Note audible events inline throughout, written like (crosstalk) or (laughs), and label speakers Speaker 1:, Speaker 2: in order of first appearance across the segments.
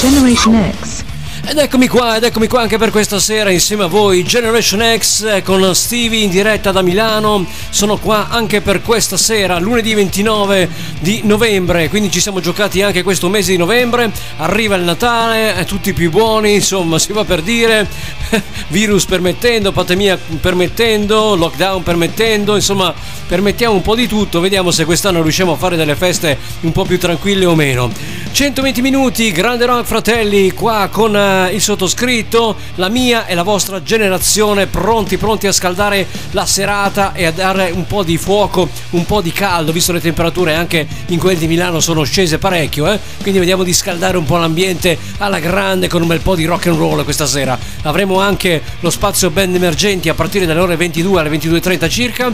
Speaker 1: Generation X.
Speaker 2: Ed eccomi qua, ed eccomi qua anche per questa sera insieme a voi Generation X eh, con Stevie in diretta da Milano. Sono qua anche per questa sera, lunedì 29 di novembre, quindi ci siamo giocati anche questo mese di novembre. Arriva il Natale, tutti più buoni, insomma, si va per dire, (laughs) virus permettendo, pandemia permettendo, lockdown permettendo, insomma, permettiamo un po' di tutto, vediamo se quest'anno riusciamo a fare delle feste un po' più tranquille o meno. 120 minuti, grande rock fratelli, qua con eh, il sottoscritto, la mia e la vostra generazione pronti, pronti a scaldare la serata e a dare un po' di fuoco, un po' di caldo, visto le temperature anche in quelle di Milano sono scese parecchio, eh? quindi vediamo di scaldare un po' l'ambiente alla grande con un bel po' di rock and roll questa sera. Avremo anche lo spazio band emergenti a partire dalle ore 22 alle 22.30 circa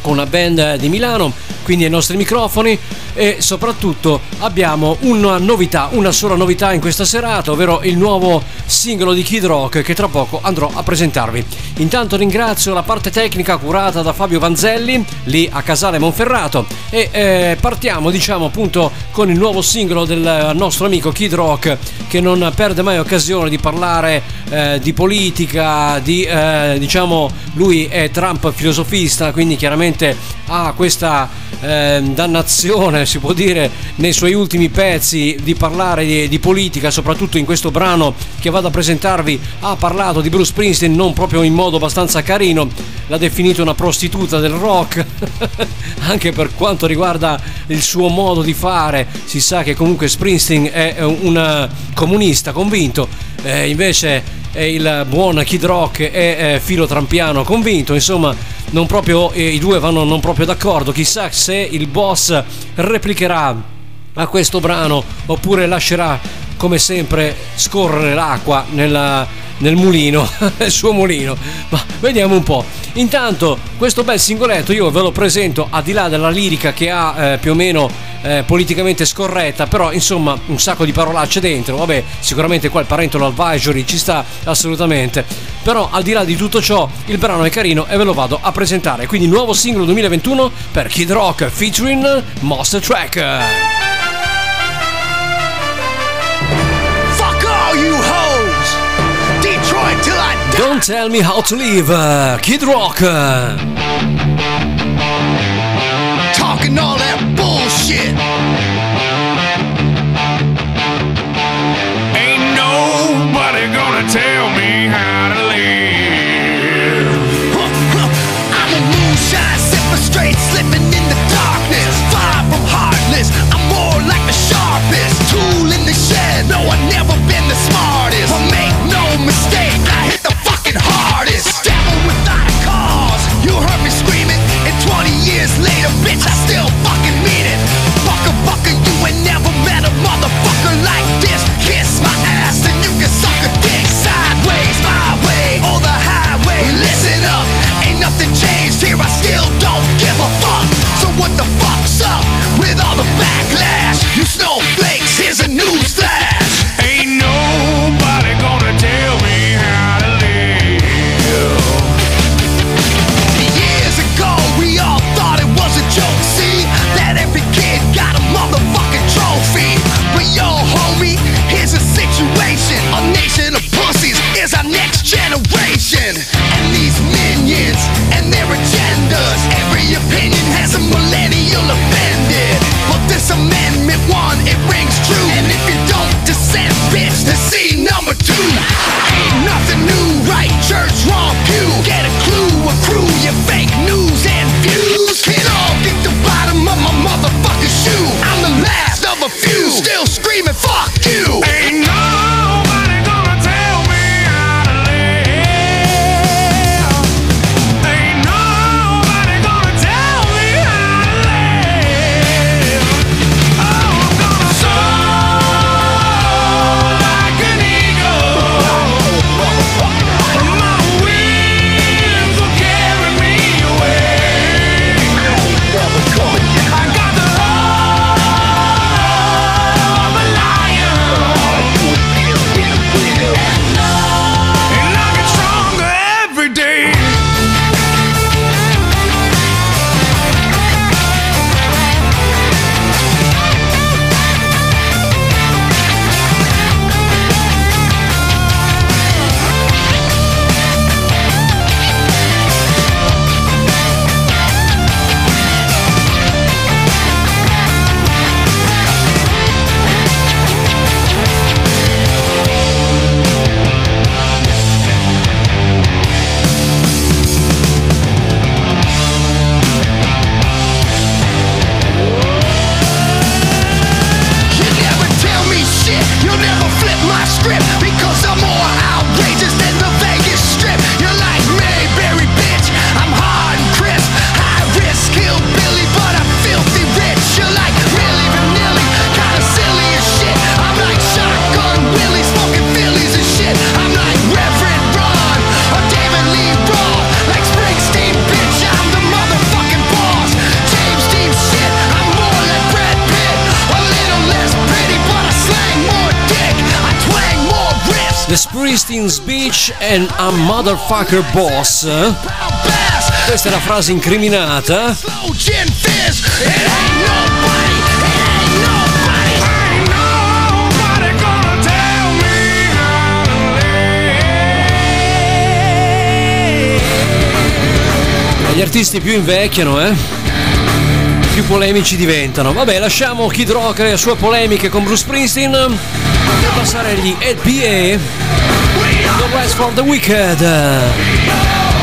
Speaker 2: con una band di Milano, quindi ai nostri microfoni e soprattutto abbiamo una novità, una sola novità in questa serata, ovvero il nuovo singolo di Kid Rock che tra poco andrò a presentarvi. Intanto ringrazio la parte tecnica curata da Fabio Vanzelli, lì a Casale Monferrato e eh, partiamo diciamo appunto con il nuovo singolo del nostro amico Kid Rock che non perde mai occasione di parlare eh, di politica, di eh, diciamo lui è Trump filosofista, quindi chiaramente ha questa eh, dannazione, si può dire, nei suoi ultimi pezzi di parlare di, di, politica, soprattutto in questo brano che vado a presentarvi, ha parlato di Bruce Springsteen non proprio in modo abbastanza carino, l'ha definito una prostituta del rock, (laughs) anche per quanto riguarda il suo modo di fare, si sa che comunque Springsteen è un comunista convinto, eh, invece il buon Kid Rock è eh, filo trampiano convinto, insomma non proprio, eh, i due vanno non proprio d'accordo, chissà se il boss replicherà a questo brano oppure lascerà come sempre scorrere l'acqua nella, nel mulino, (laughs) nel suo mulino. Ma vediamo un po'. Intanto questo bel singoletto io ve lo presento al di là della lirica che ha eh, più o meno eh, politicamente scorretta, però insomma un sacco di parolacce dentro. Vabbè, sicuramente qua il parental advisory ci sta assolutamente. Però al di là di tutto ciò, il brano è carino e ve lo vado a presentare. Quindi nuovo singolo 2021 per Kid Rock featuring Monster Track. Don't tell me how to live, uh, Kid Rock. Talking all that bullshit. Ain't nobody gonna tell me how to and a Motherfucker
Speaker 3: Boss. Questa è la frase incriminata. Gli artisti più invecchiano, eh? Più polemici diventano. Vabbè, lasciamo Kid Rock e le sue polemiche con Bruce Springsteen per passare agli LPA. The West for the Wicked.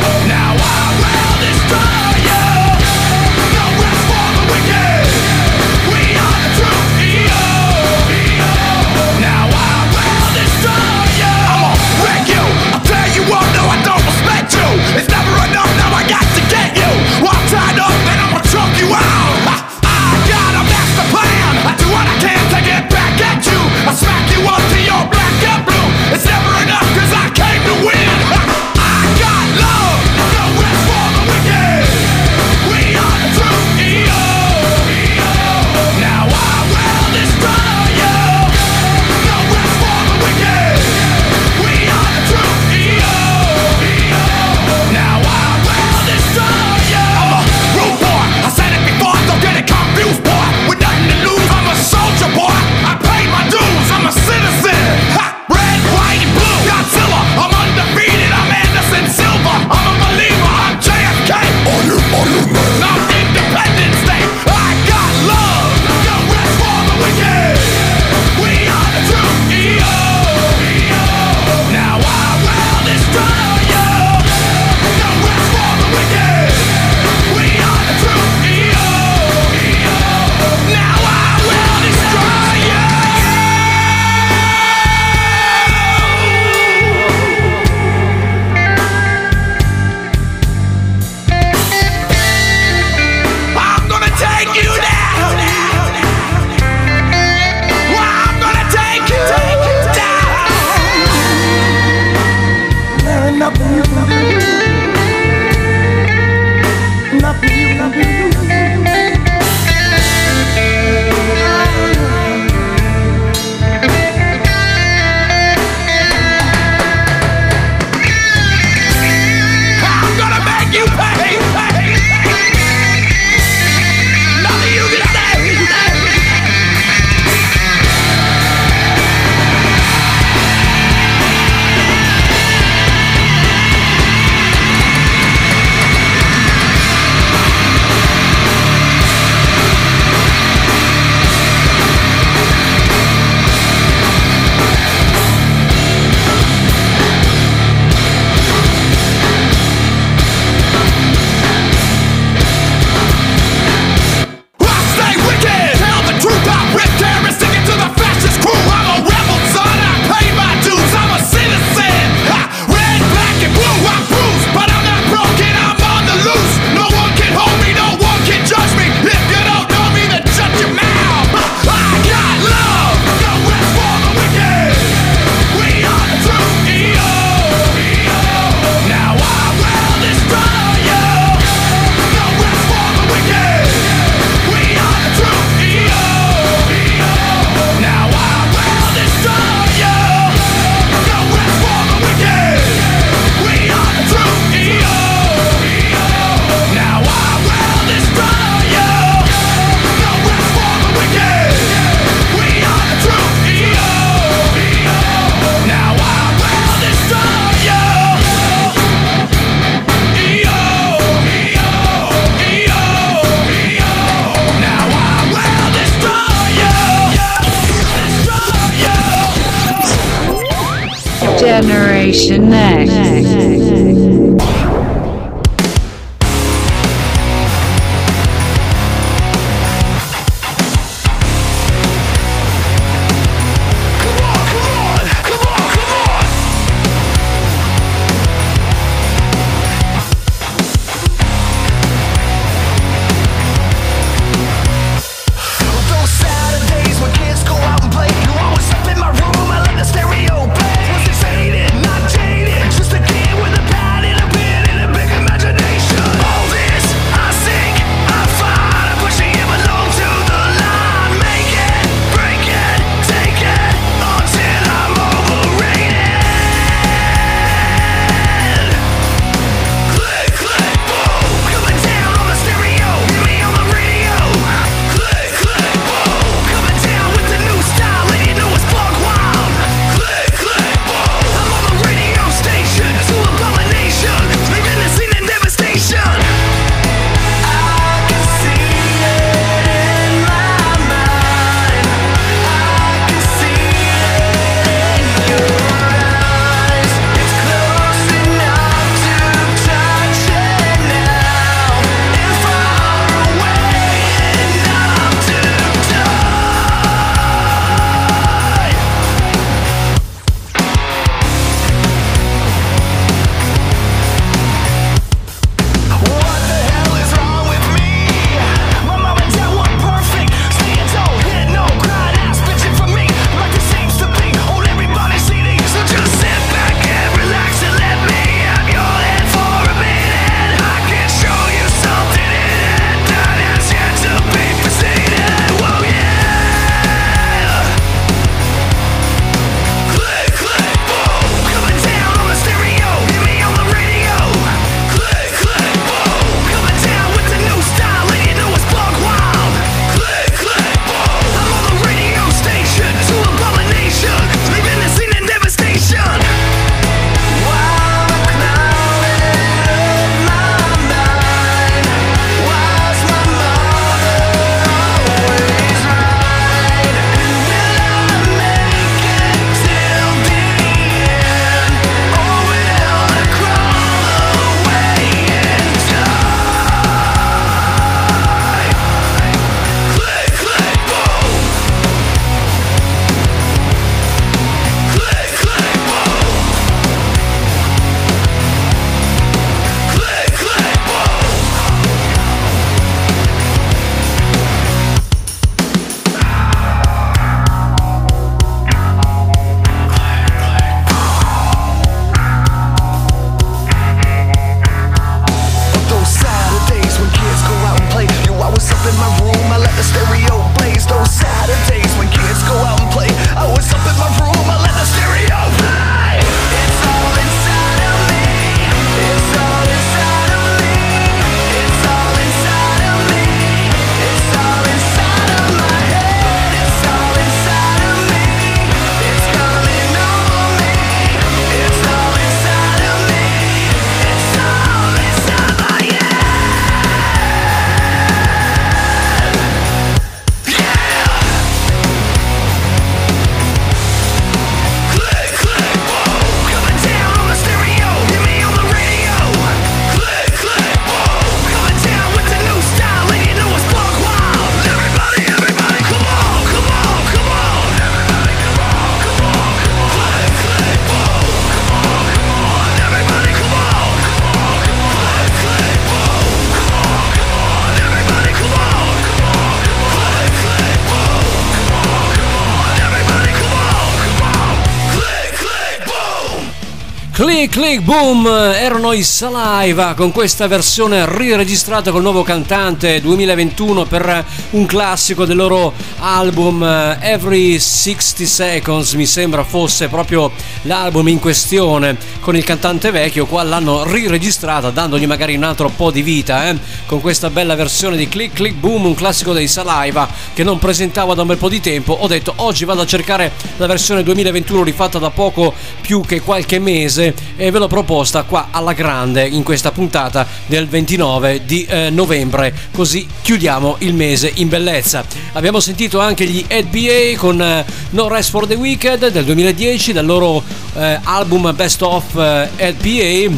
Speaker 2: Click Boom erano i Saliva con questa versione riregistrata col nuovo cantante 2021 per un classico del loro album eh, Every 60 Seconds mi sembra fosse proprio l'album in questione con il cantante vecchio qua l'hanno riregistrata dandogli magari un altro po' di vita eh? con questa bella versione di Click Click Boom un classico dei Saliva che non presentavo da un bel po' di tempo ho detto oggi vado a cercare la versione 2021 rifatta da poco più che qualche mese e ve l'ho proposta qua alla grande in questa puntata del 29 di eh, novembre, così chiudiamo il mese in bellezza. Abbiamo sentito anche gli NBA con eh, No Rest for the Wicked del 2010 dal loro eh, album Best of eh, LPA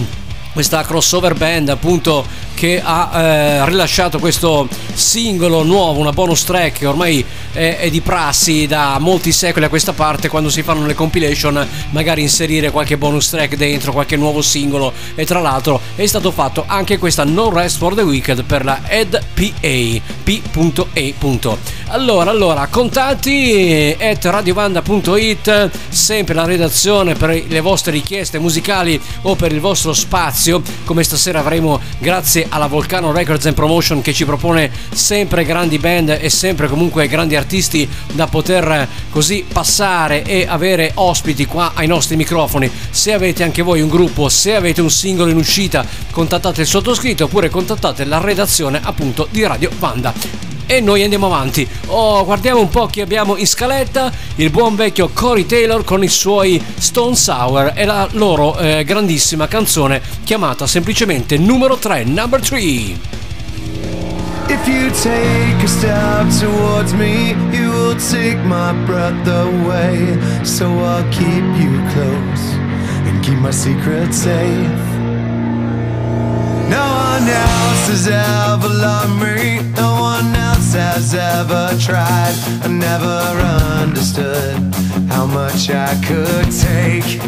Speaker 2: questa crossover band appunto che ha eh, rilasciato questo singolo nuovo, una bonus track che ormai è, è, di prassi da molti secoli a questa parte. Quando si fanno le compilation magari inserire qualche bonus track dentro, qualche nuovo singolo. E tra l'altro è stato fatto anche questa No Rest for the Wicked per la EdPA P.E. Allora, allora, contatti at radiovanda.it, sempre la redazione per le vostre richieste musicali o per il vostro spazio, come stasera avremo grazie alla Volcano Records and Promotion che ci propone sempre grandi band e sempre comunque grandi artisti da poter così passare e avere ospiti qua ai nostri microfoni. Se avete anche voi un gruppo, se avete un singolo in uscita, contattate il sottoscritto oppure contattate la redazione appunto di Radio Vanda e noi andiamo avanti. Oh, guardiamo un po' chi abbiamo in scaletta. Il buon vecchio Corey Taylor con i suoi Stone Sour e la loro eh, grandissima canzone chiamata semplicemente numero 3, number 3. If you take a step towards me, you will take my breath away. So I'll keep you close and keep my secret safe. No one else has ever loved me. No one else has ever tried. I never understood how much I could take.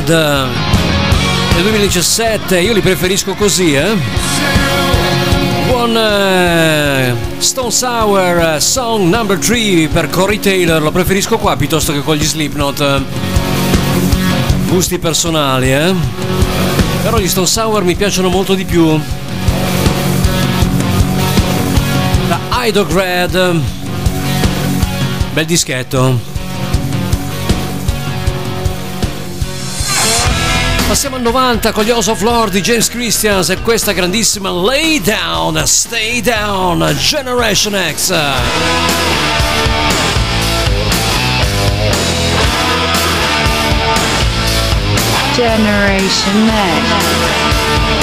Speaker 2: Hydrograd del 2017, io li preferisco così, eh? Buon uh, Stone Sour Song Number 3 per Corey Taylor, lo preferisco qua piuttosto che con gli Slipknot. Gusti personali, eh? Però gli Stone Sour mi piacciono molto di più. Da Hydrograd, bel dischetto. Passiamo al 90 con gli House of Lord di James Christians e questa grandissima Lay Down, Stay Down, Generation X.
Speaker 1: Generation X.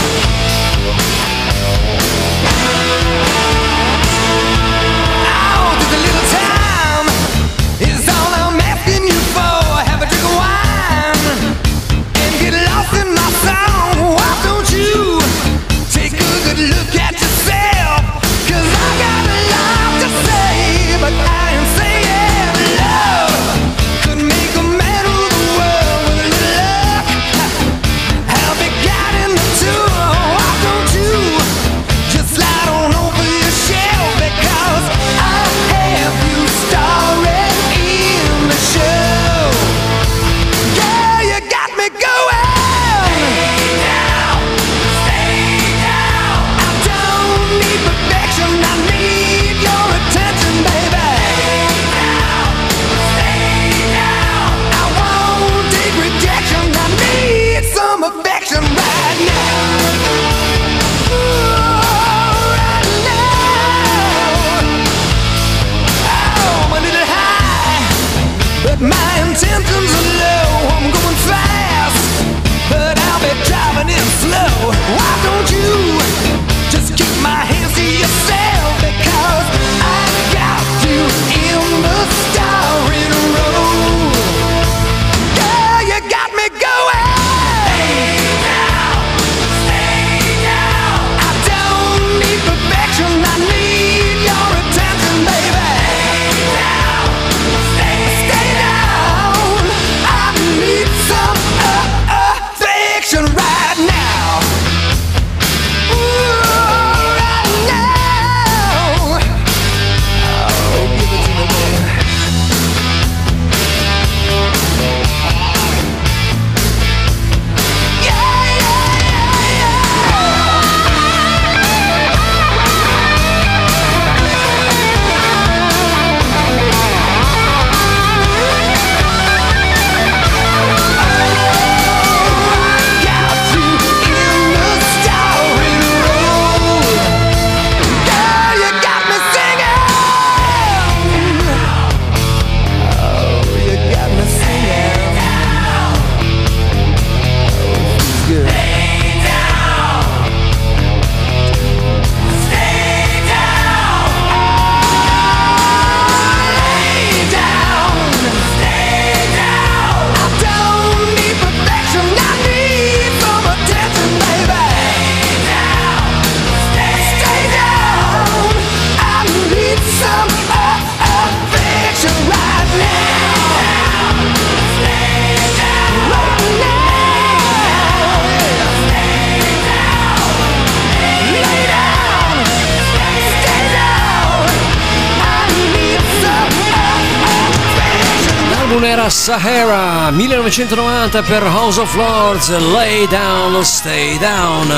Speaker 2: 1990 per House of Lords Lay Down, Stay Down.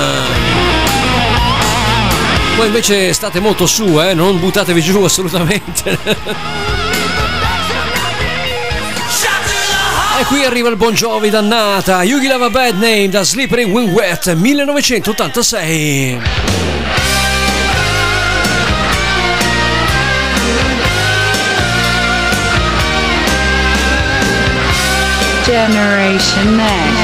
Speaker 2: Voi invece state molto su, eh? non buttatevi giù (laughs) assolutamente. E qui arriva il Bon Jovi dannata. You Give a Bad Name da Slippery When Wet 1986
Speaker 1: Generation Next.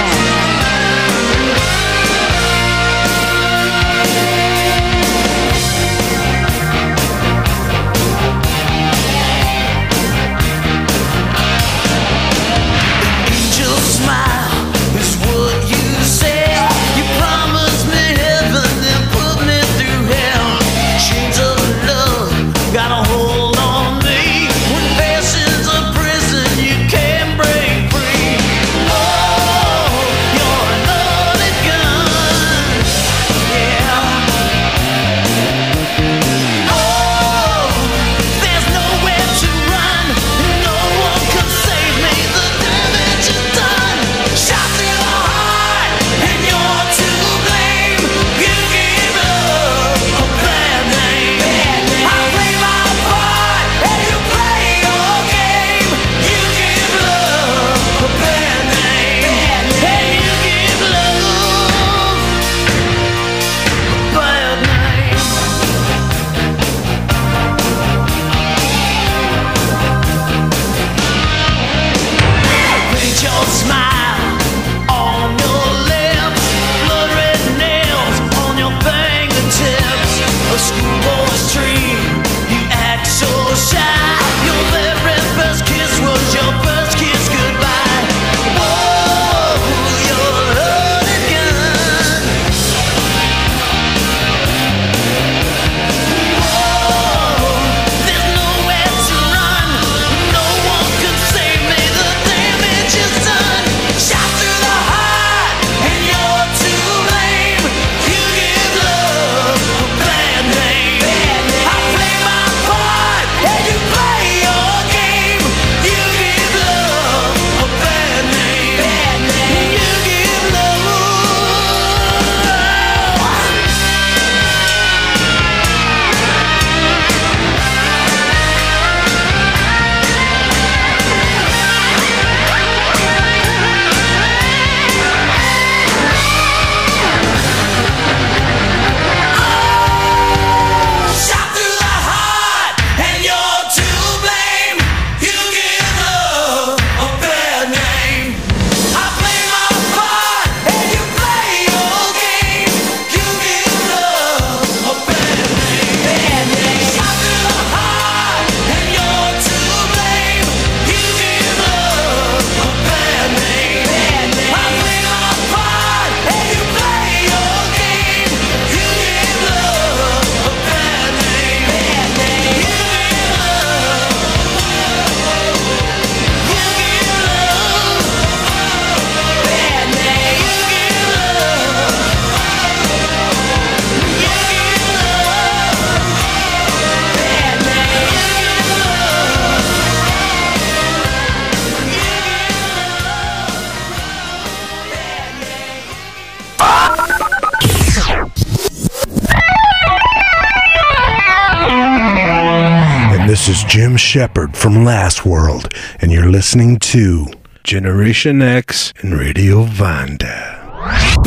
Speaker 4: Shepard from Last World, and you're listening to Generation X and Radio Vanda.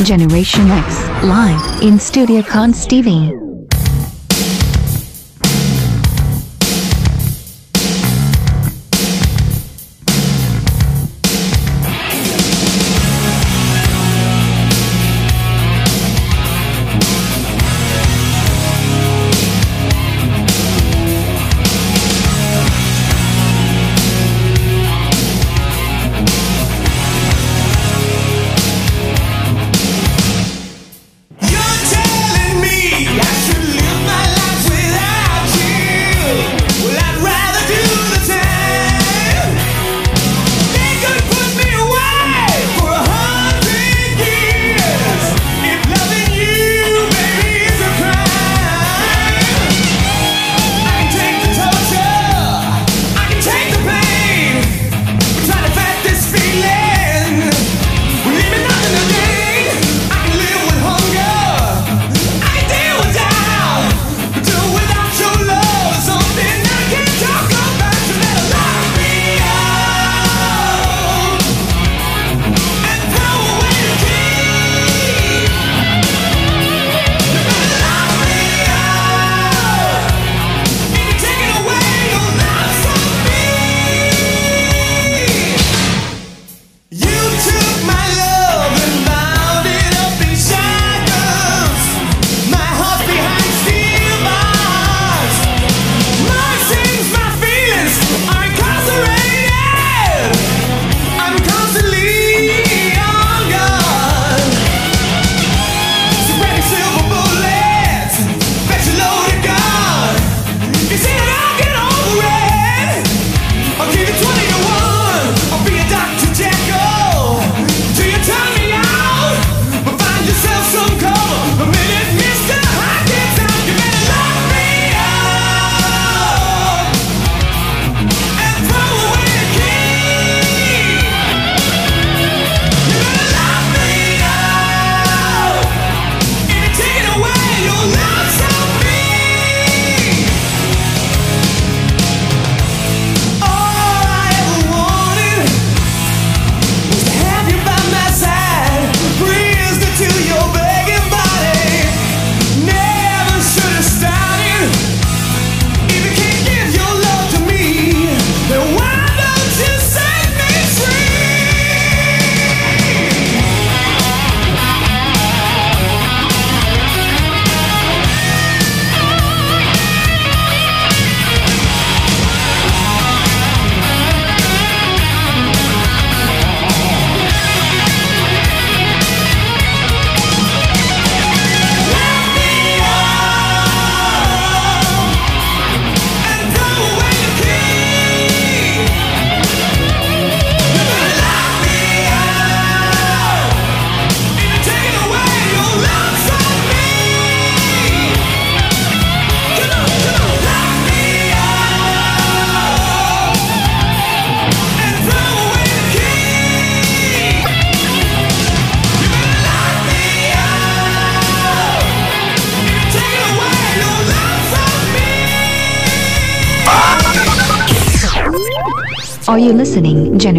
Speaker 5: Generation X, live in studio con Stevie.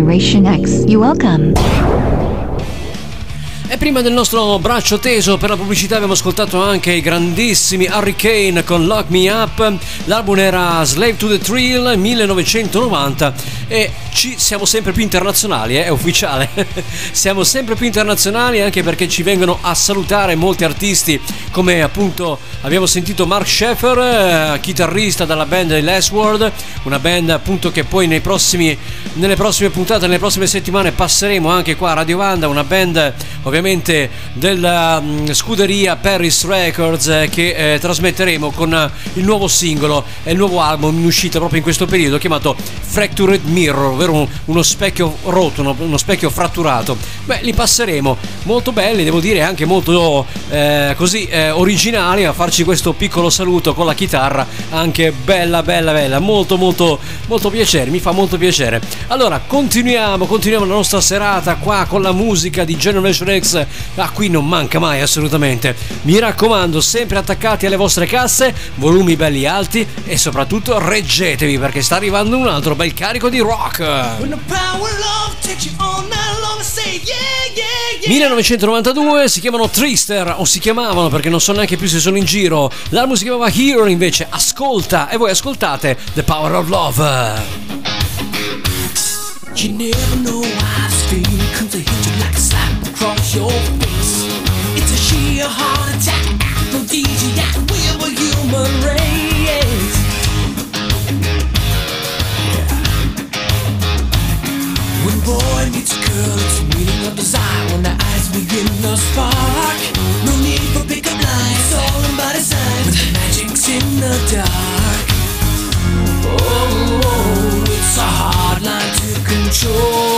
Speaker 5: Generation X? You welcome.
Speaker 2: E prima del nostro braccio teso per la pubblicità abbiamo ascoltato anche i grandissimi Hurricane con Lock Me Up. L'album era Slave to the Thrill 1990 e ci siamo sempre più internazionali, eh, è ufficiale. (laughs) siamo sempre più internazionali anche perché ci vengono a salutare molti artisti come appunto abbiamo sentito Mark Sheffer, eh, chitarrista della band Last World, una band appunto che poi prossimi, nelle prossime puntate, nelle prossime settimane passeremo anche qua a Radio Vanda, una band ovviamente della mm, scuderia Paris Records eh, che eh, trasmetteremo con eh, il nuovo singolo e il nuovo album in uscita proprio in questo periodo chiamato Fractured Mirror, ovvero un- uno specchio rotto, uno specchio fratturato. Beh, li passeremo, molto belli, devo dire anche molto eh, così eh, originali a farci questo piccolo saluto con la chitarra, anche bella bella bella, molto molto molto piacere, mi fa molto piacere. Allora, continuiamo, continuiamo la nostra serata qua con la musica di Generation X. Ah, qui non manca mai assolutamente. Mi raccomando, sempre attaccati alle vostre casse, volumi belli alti e soprattutto reggetevi perché sta arrivando un altro bel carico di rock.
Speaker 6: When the power love takes you all night long, I say yeah, yeah, yeah.
Speaker 2: 1992 si chiamano Trister o si chiamavano perché non so neanche più se sono in giro. L'album si chiamava Hero invece, ascolta e voi ascoltate The Power of Love.
Speaker 6: You never know how this feeling comes to hit you like a slap across your face. It's a sheer heart attack, aphrodisiac, we of a human race. When a boy meets a girl, it's a meeting of desire when the eyes begin to spark. No need for pickup lines, all in signs. When the magic's in the dark. Oh, it's a hard line to control.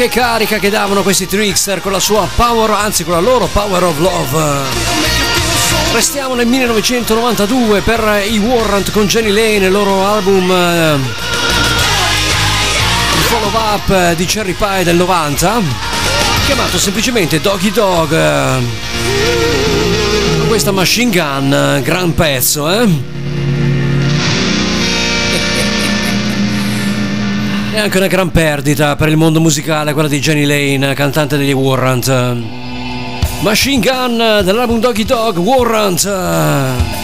Speaker 2: Che carica che davano questi Trickster con la sua power, anzi con la loro Power of Love. Restiamo nel 1992 per i Warrant con Jenny Lane, il loro album eh, il follow up eh, di Cherry Pie del 90, chiamato semplicemente Doggy Dog. eh. Questa machine gun, gran pezzo, eh?
Speaker 6: anche una gran perdita per il mondo musicale quella di Jenny Lane, cantante degli Warrant. Machine Gun dell'album Doggy Dog Warrant.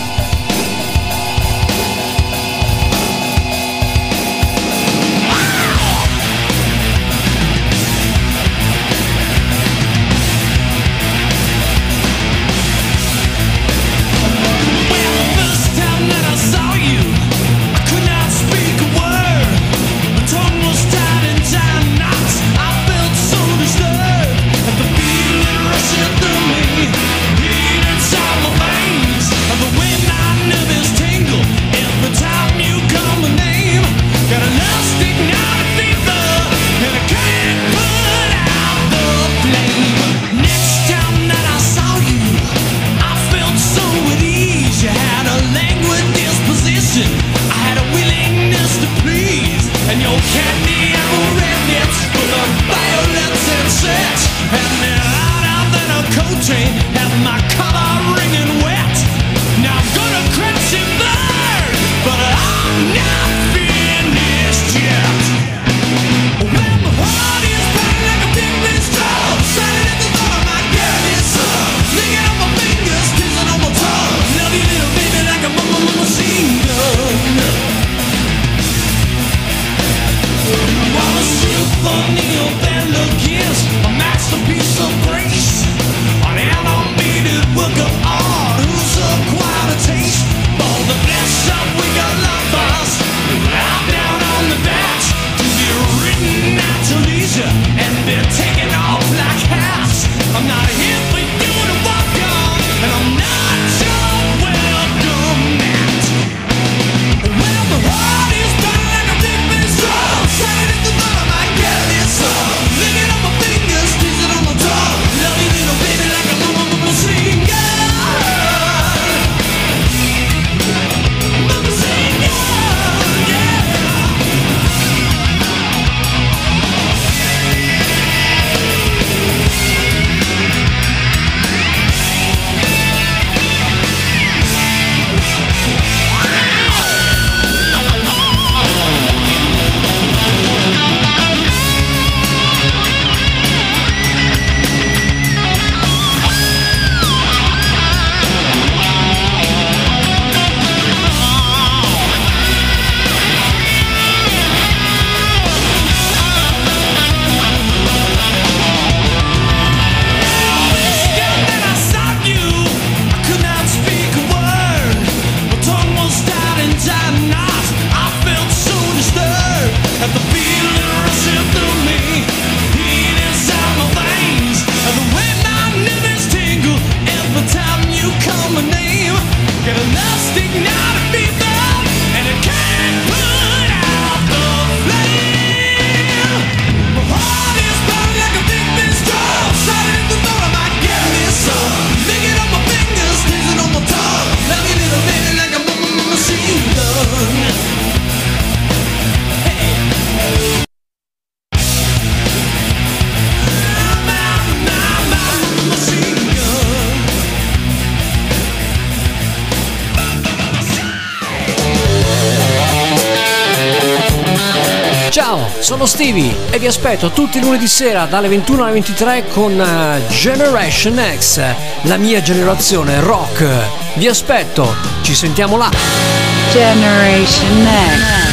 Speaker 6: ripeto, tutti i lunedì sera dalle 21 alle 23 con eh, Generation X, la mia generazione rock. Vi aspetto, ci sentiamo là.
Speaker 7: Generation X.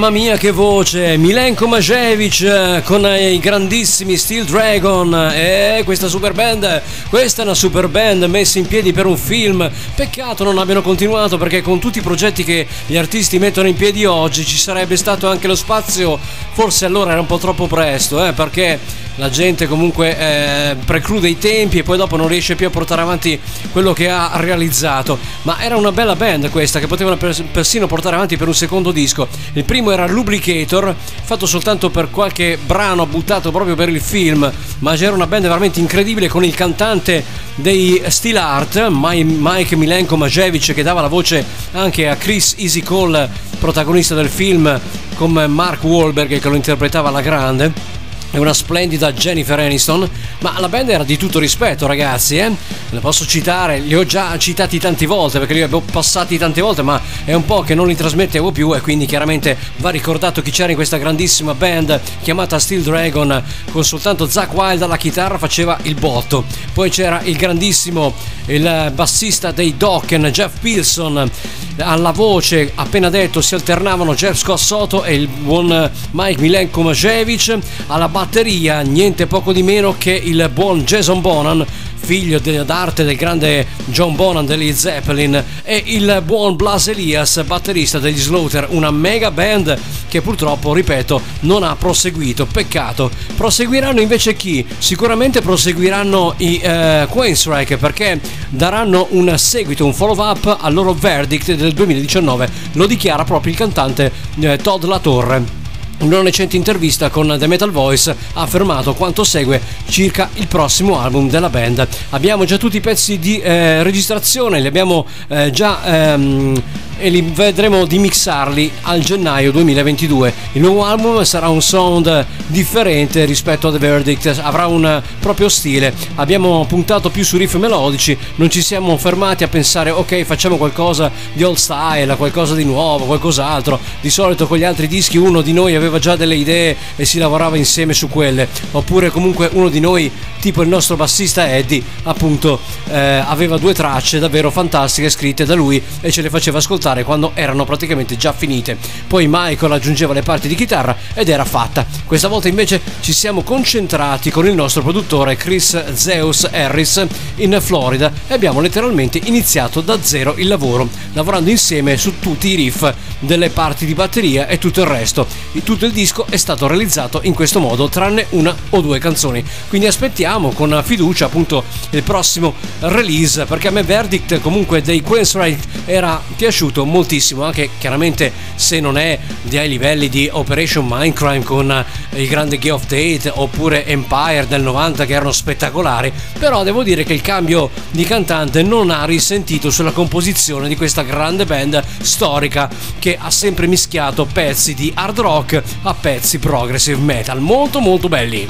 Speaker 2: Mamma mia che voce, Milenko Majevic eh, con i grandissimi Steel Dragon. E questa super band, questa è una super band messa in piedi per un film, peccato non abbiano continuato perché con tutti i progetti che gli artisti mettono in piedi oggi ci sarebbe stato anche lo spazio, forse allora era un po' troppo presto eh, perché la gente comunque eh, preclude i tempi e poi dopo non riesce più a portare avanti quello che ha realizzato, ma era una bella band questa che potevano pers- persino portare avanti per un secondo disco. Il primo era Lubricator, fatto soltanto per qualche brano buttato proprio per il film, ma era una band veramente incredibile con il cantante dei Steel Art, Mike Milenko Majevic, che dava la voce anche a Chris Easy Cole, protagonista del film, come Mark Wahlberg che lo interpretava alla grande e una splendida Jennifer Aniston, ma la band era di tutto rispetto ragazzi, eh? Le posso citare, li ho già citati tante volte perché li abbiamo passati tante volte, ma è un po' che non li trasmettevo più e quindi chiaramente va ricordato chi c'era in questa grandissima band chiamata Steel Dragon con soltanto Zack Wild alla chitarra faceva il botto. Poi c'era il grandissimo il bassista dei Dokken, Jeff Pilson, alla voce appena detto si alternavano Jeff Scott Soto e il buon Mike Milenko Majevic alla batteria niente poco di meno che il buon Jason Bonan figlio d'arte del grande John Bonan degli Zeppelin e il buon Blas Elias batterista degli Slaughter una mega band che purtroppo ripeto non ha proseguito. Peccato. Proseguiranno invece chi? sicuramente proseguiranno i eh, Queenstrike perché daranno un seguito un follow up al loro verdict del 2019 lo dichiara proprio il cantante eh, Todd Latorre in una recente intervista con The Metal Voice ha affermato quanto segue circa il prossimo album della band. Abbiamo già tutti i pezzi di eh, registrazione, li abbiamo eh, già ehm, e li vedremo di mixarli al gennaio 2022. Il nuovo album sarà un sound differente rispetto a The Verdict, avrà un proprio stile. Abbiamo puntato più su riff melodici, non ci siamo fermati a pensare ok facciamo qualcosa di old style, qualcosa di nuovo, qualcos'altro. Di solito con gli altri dischi uno di noi aveva già delle idee e si lavorava insieme su quelle, oppure comunque uno di noi, tipo il nostro bassista Eddie, appunto eh, aveva due tracce davvero fantastiche scritte da lui e ce le faceva ascoltare quando erano praticamente già finite. Poi Michael aggiungeva le parti di chitarra ed era fatta. Questa volta invece ci siamo concentrati con il nostro produttore Chris Zeus Harris in Florida e abbiamo letteralmente iniziato da zero il lavoro, lavorando insieme su tutti i riff delle parti di batteria e tutto il resto. Tutto il disco è stato realizzato in questo modo, tranne una o due canzoni. Quindi aspettiamo con fiducia appunto il prossimo release, perché a me Verdict comunque dei Queensryche era piaciuto moltissimo, anche chiaramente se non è ai livelli di Operation Mindcrime con il grande of Date oppure Empire del 90 che erano spettacolari, però devo dire che il cambio di cantante non ha risentito sulla composizione di questa grande band storica che ha sempre mischiato pezzi di hard rock a pezzi progressive metal molto molto belli.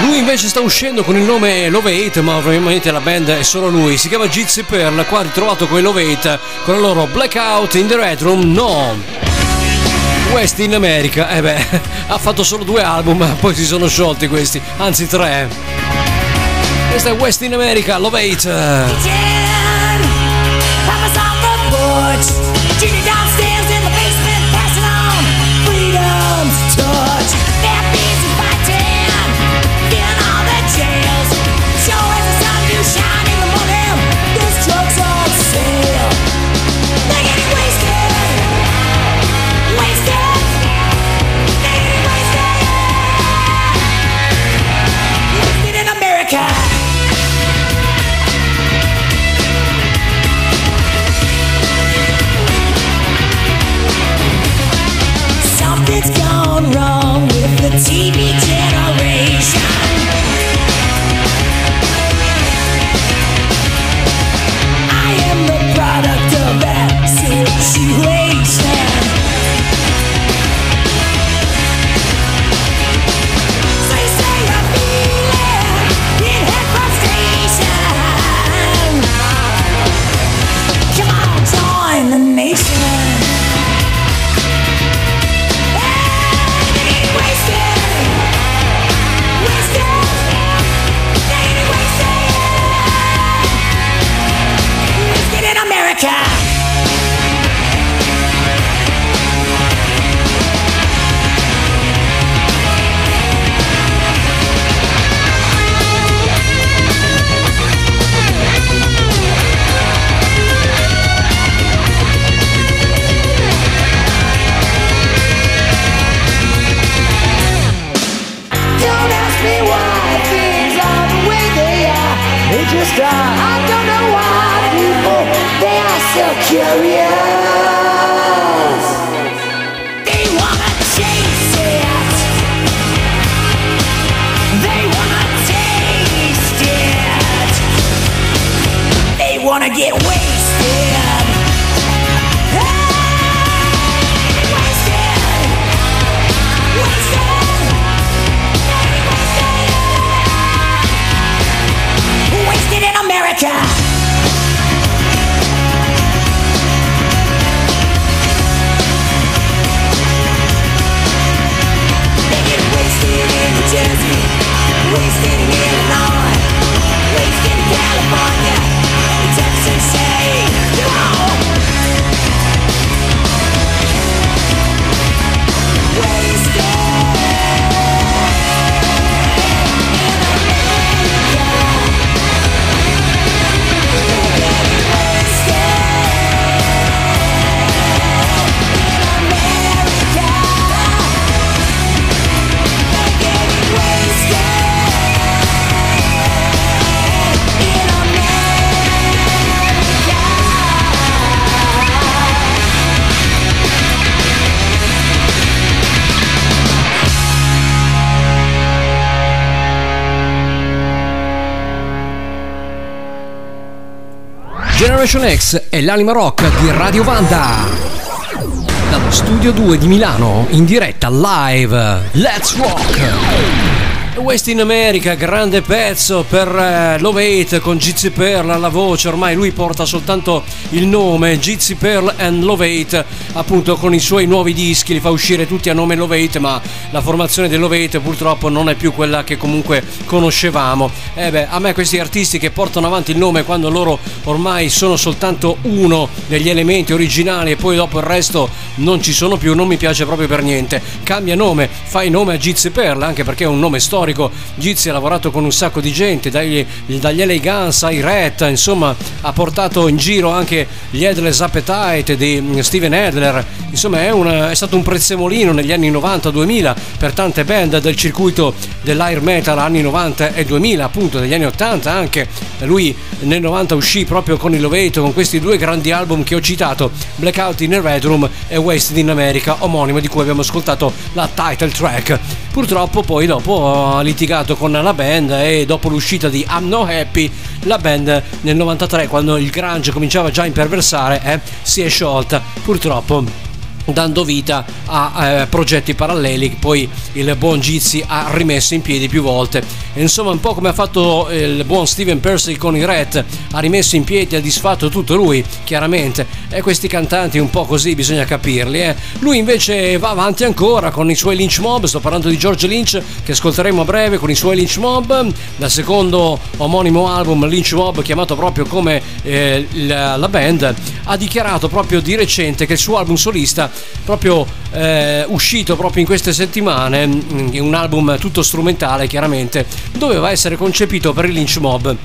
Speaker 2: Lui invece sta uscendo con il nome Love 8, ma ovviamente la band è solo lui. Si chiama Gypsy Pearl, qua ritrovato con i Love 8 con la loro Blackout in the Red Room. No! West in America, eh beh, (laughs) ha fatto solo due album, poi si sono sciolti questi, anzi tre. Questa è West in America, Love 8. Generation X è l'anima rock di Radio Vanda. Dallo studio 2 di Milano, in diretta live. Let's rock! West in America, grande pezzo per eh, Love Hate con Gypsy Pearl alla voce, ormai lui porta soltanto il nome Gypsy Pearl and Love Hate, appunto con i suoi nuovi dischi, li fa uscire tutti a nome Love Hate, ma la formazione del Love purtroppo non è più quella che comunque conoscevamo. E beh, a me questi artisti che portano avanti il nome quando loro ormai sono soltanto uno degli elementi originali e poi dopo il resto non ci sono più, non mi piace proprio per niente. Cambia nome, fai nome a Gypsy Pearl, anche perché è un nome storico. Gypsy ha lavorato con un sacco di gente, dagli, dagli LA Guns ai Red, insomma, ha portato in giro anche gli Headless Appetite di mm, Steven Adler. Insomma, è, una- è stato un prezzemolino negli anni 90-2000 per tante band del circuito dell'air metal anni 90 e 2000, appunto degli anni 80 anche. Lui nel 90 uscì proprio con il Loveto con questi due grandi album che ho citato, Blackout in a Red Room e Wasted in America, omonimo di cui abbiamo ascoltato la title track. Purtroppo poi dopo ha litigato con la band e dopo l'uscita di I'm No Happy la band nel 93 quando il grunge cominciava già a imperversare eh, si è sciolta. Purtroppo dando vita a eh, progetti paralleli che poi il buon Gizzi ha rimesso in piedi più volte. E insomma, un po' come ha fatto il buon Steven Percy con i Red, ha rimesso in piedi, ha disfatto tutto lui, chiaramente. E questi cantanti un po' così bisogna capirli. eh. Lui invece va avanti ancora con i suoi Lynch Mob, sto parlando di George Lynch che ascolteremo a breve con i suoi Lynch Mob, dal secondo omonimo album Lynch Mob chiamato proprio come eh, la, la band, ha dichiarato proprio di recente che il suo album solista proprio eh, uscito proprio in queste settimane, mm, un album tutto strumentale chiaramente, doveva essere concepito per il Lynch Mob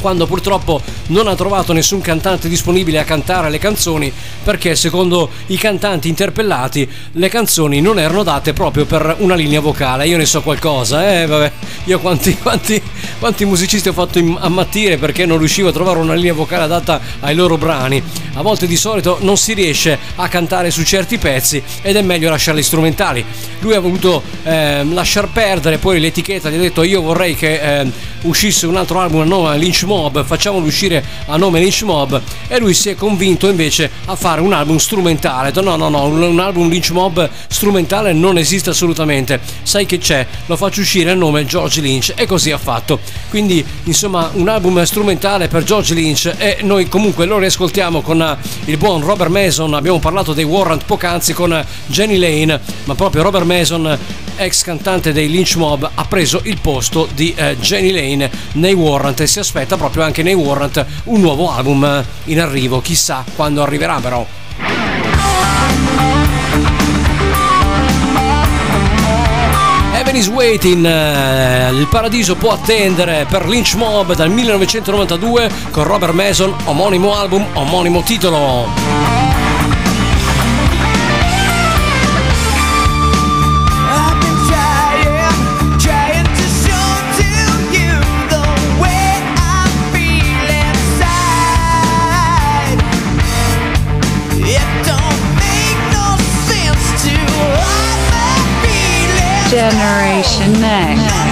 Speaker 2: quando purtroppo non ha trovato nessun cantante disponibile a cantare le canzoni perché secondo i cantanti interpellati le canzoni non erano date proprio per una linea vocale. Io ne so qualcosa eh vabbè. Io quanti, (laughs) quanti, quanti musicisti ho fatto ammattire perché non riuscivo a trovare una linea vocale adatta ai loro brani. A volte di solito non si riesce a cantare su certi pezzi ed è meglio lasciarli strumentali. Lui ha voluto ehm, lasciar perdere poi l'etichetta gli ha detto io vorrei che ehm, uscisse un altro album a nome Lynch Mob, facciamolo uscire a nome Lynch Mob e lui si è convinto invece a fare un album strumentale. No no no, un, un album Lynch Mob strumentale non esiste assolutamente. Sai che c'è? Lo faccio uscire a nome George Lynch e così ha fatto. Quindi insomma un album strumentale per George Lynch e noi comunque lo riascoltiamo con eh, il buon Robert Mason, abbiamo parlato dei Warrant poc'anzi con eh, Jenny Lane, ma proprio Robert Mason ex cantante dei Lynch Mob, ha preso il posto di eh, Jenny Lane nei Warrant e si aspetta proprio anche nei Warrant un nuovo album eh, in arrivo, chissà quando arriverà però. Is Waiting, eh, il paradiso può attendere per Lynch Mob dal 1992 con Robert Mason, omonimo album, omonimo titolo.
Speaker 7: Generation Next.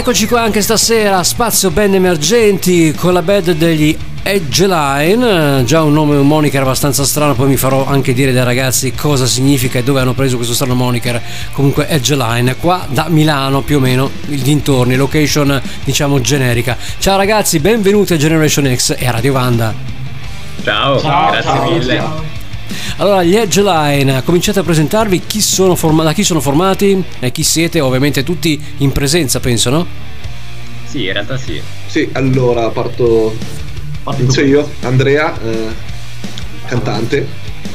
Speaker 2: Eccoci qua anche stasera, spazio band emergenti con la band degli Edge Line, già un nome un moniker abbastanza strano, poi mi farò anche dire dai ragazzi cosa significa e dove hanno preso questo strano moniker. Comunque Edge Line, qua da Milano più o meno, il dintorni, location diciamo generica. Ciao ragazzi, benvenuti a Generation X e a Radio Vanda.
Speaker 8: Ciao, grazie mille.
Speaker 2: Allora, gli Edge Line, cominciate a presentarvi chi sono forma- da chi sono formati e chi siete, ovviamente tutti in presenza, penso, no?
Speaker 8: Sì, in realtà sì.
Speaker 9: Sì, allora parto. Inizio io, Andrea, eh, cantante.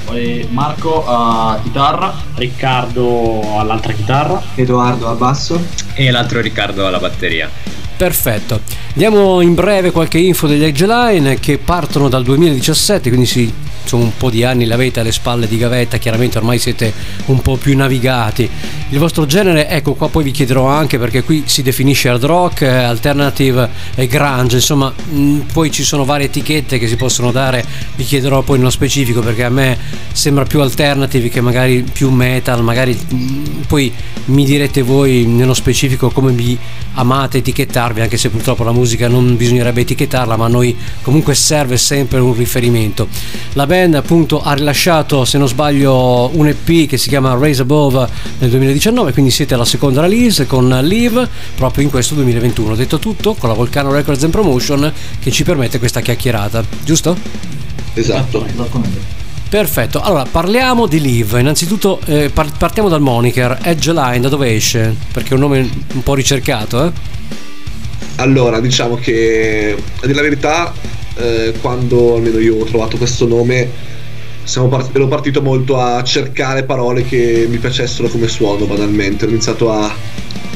Speaker 10: Poi Marco a chitarra, Riccardo all'altra chitarra,
Speaker 11: Edoardo a basso.
Speaker 8: E l'altro Riccardo alla batteria.
Speaker 2: Perfetto. Diamo in breve qualche info degli Edge Line che partono dal 2017, quindi si insomma, un po' di anni l'avete alle spalle di gavetta, chiaramente ormai siete un po' più navigati. Il vostro genere, ecco qua poi vi chiederò anche perché qui si definisce hard rock, eh, alternative e grunge, insomma mh, poi ci sono varie etichette che si possono dare, vi chiederò poi nello specifico perché a me sembra più alternative che magari più metal, magari mh, poi mi direte voi nello specifico come vi amate etichettarvi, anche se purtroppo la musica non bisognerebbe etichettarla, ma a noi comunque serve sempre un riferimento. La band appunto ha rilasciato, se non sbaglio, un EP che si chiama Raise Above nel 2019, quindi siete alla seconda release con Live proprio in questo 2021. Detto tutto, con la Volcano Records and Promotion che ci permette questa chiacchierata, giusto?
Speaker 9: Esatto.
Speaker 2: Perfetto, allora parliamo di Live. Innanzitutto eh, par- partiamo dal moniker Edge Line, da dove esce? Perché è un nome un po' ricercato, eh?
Speaker 9: Allora, diciamo che a dire la verità, eh, quando almeno io ho trovato questo nome, siamo part- ero partito molto a cercare parole che mi piacessero come suono, banalmente. Ho iniziato a,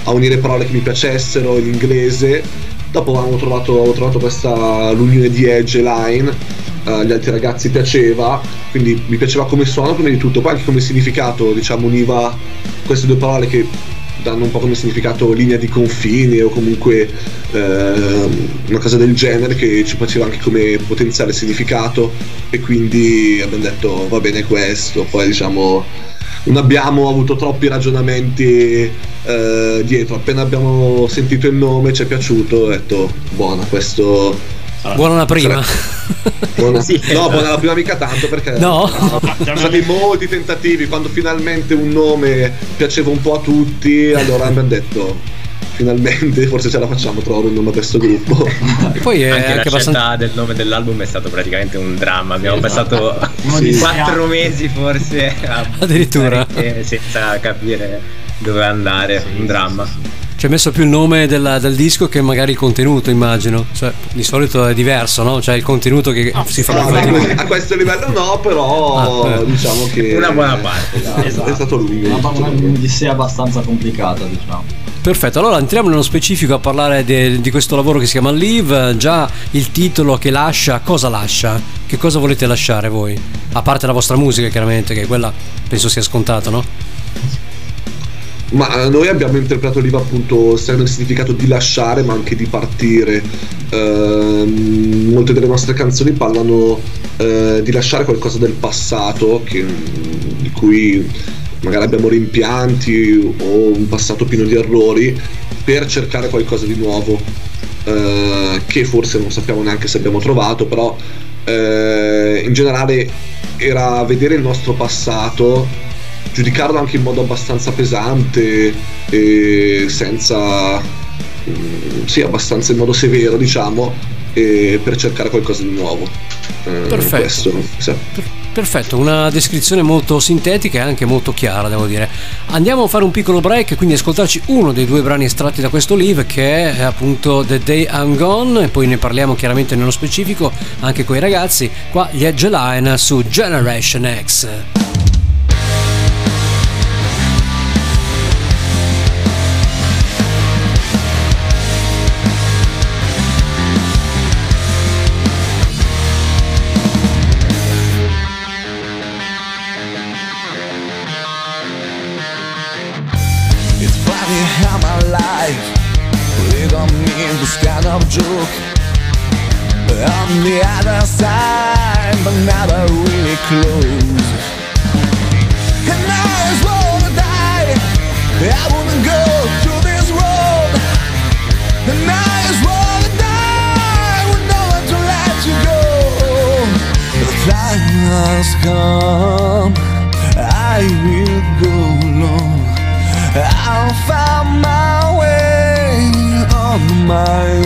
Speaker 9: a unire parole che mi piacessero in inglese. Dopo avevo trovato, avevo trovato questa l'unione di Edge e Line. eh, agli altri ragazzi piaceva, quindi mi piaceva come suono prima di tutto, poi anche come significato, diciamo, univa queste due parole che danno un po' come significato linea di confine o comunque ehm, una cosa del genere che ci faceva anche come potenziale significato e quindi abbiamo detto va bene questo, poi diciamo non abbiamo avuto troppi ragionamenti eh, dietro, appena abbiamo sentito il nome ci è piaciuto, ho detto buona questo...
Speaker 2: Buona la prima.
Speaker 9: Buona, No, buona la prima mica tanto perché
Speaker 2: No.
Speaker 9: sono stati molti tentativi quando finalmente un nome piaceva un po' a tutti, allora abbiamo detto finalmente forse ce la facciamo trovare un nome a questo gruppo.
Speaker 2: E (laughs) poi è
Speaker 8: anche,
Speaker 2: anche,
Speaker 8: la
Speaker 2: abbastanza...
Speaker 8: scelta del nome dell'album è stato praticamente un dramma. Abbiamo
Speaker 10: esatto. (laughs)
Speaker 8: passato
Speaker 10: dei
Speaker 8: quattro
Speaker 10: sei
Speaker 8: mesi forse a
Speaker 2: Addirittura.
Speaker 8: senza capire dove andare. un dramma.
Speaker 2: Ci hai messo più il nome della- del disco che magari il contenuto, immagino. Cioè, di solito è diverso, no? Cioè il contenuto che si fa
Speaker 9: No,
Speaker 2: fatica.
Speaker 9: a questo livello no, però
Speaker 2: Ah, eh.
Speaker 9: diciamo che
Speaker 8: Una buona parte. dai.
Speaker 9: è stato lungo.
Speaker 10: Una, una un'odissea abbastanza complicata, diciamo.
Speaker 2: Perfetto, allora entriamo nello specifico a parlare de- di questo lavoro che si chiama Live. Già il titolo che lascia, cosa lascia? Che cosa volete lasciare voi? A parte la vostra musica, chiaramente, che quella penso sia scontato, no?
Speaker 9: Ma noi abbiamo interpretato l'IVA appunto sia nel significato di lasciare ma anche di partire. Ehm, molte delle nostre canzoni parlano eh, di lasciare qualcosa del passato che- di cui magari abbiamo rimpianti o un passato pieno di errori per cercare qualcosa di nuovo eh, che forse non sappiamo neanche se abbiamo trovato, però eh, in generale era vedere il nostro passato giudicarlo anche in modo abbastanza pesante e senza mm, sì abbastanza in modo severo diciamo per cercare qualcosa di nuovo Eh,
Speaker 2: Perfetto.
Speaker 9: questo, sì.
Speaker 2: Perfetto, una descrizione molto sintetica e anche molto chiara, devo dire. Andiamo a fare un piccolo break quindi ascoltarci uno dei due brani estratti da questo live che è appunto The Day I'm Gone e poi ne parliamo chiaramente nello specifico anche con i ragazzi. Qua gli Edge Line su Generation X.
Speaker 6: joke. On the other side, but a really close. And I just wanna die. I wanna go through this road. And I just wanna die with no one to let you go. The time has come. I will go alone. I'll find my way on my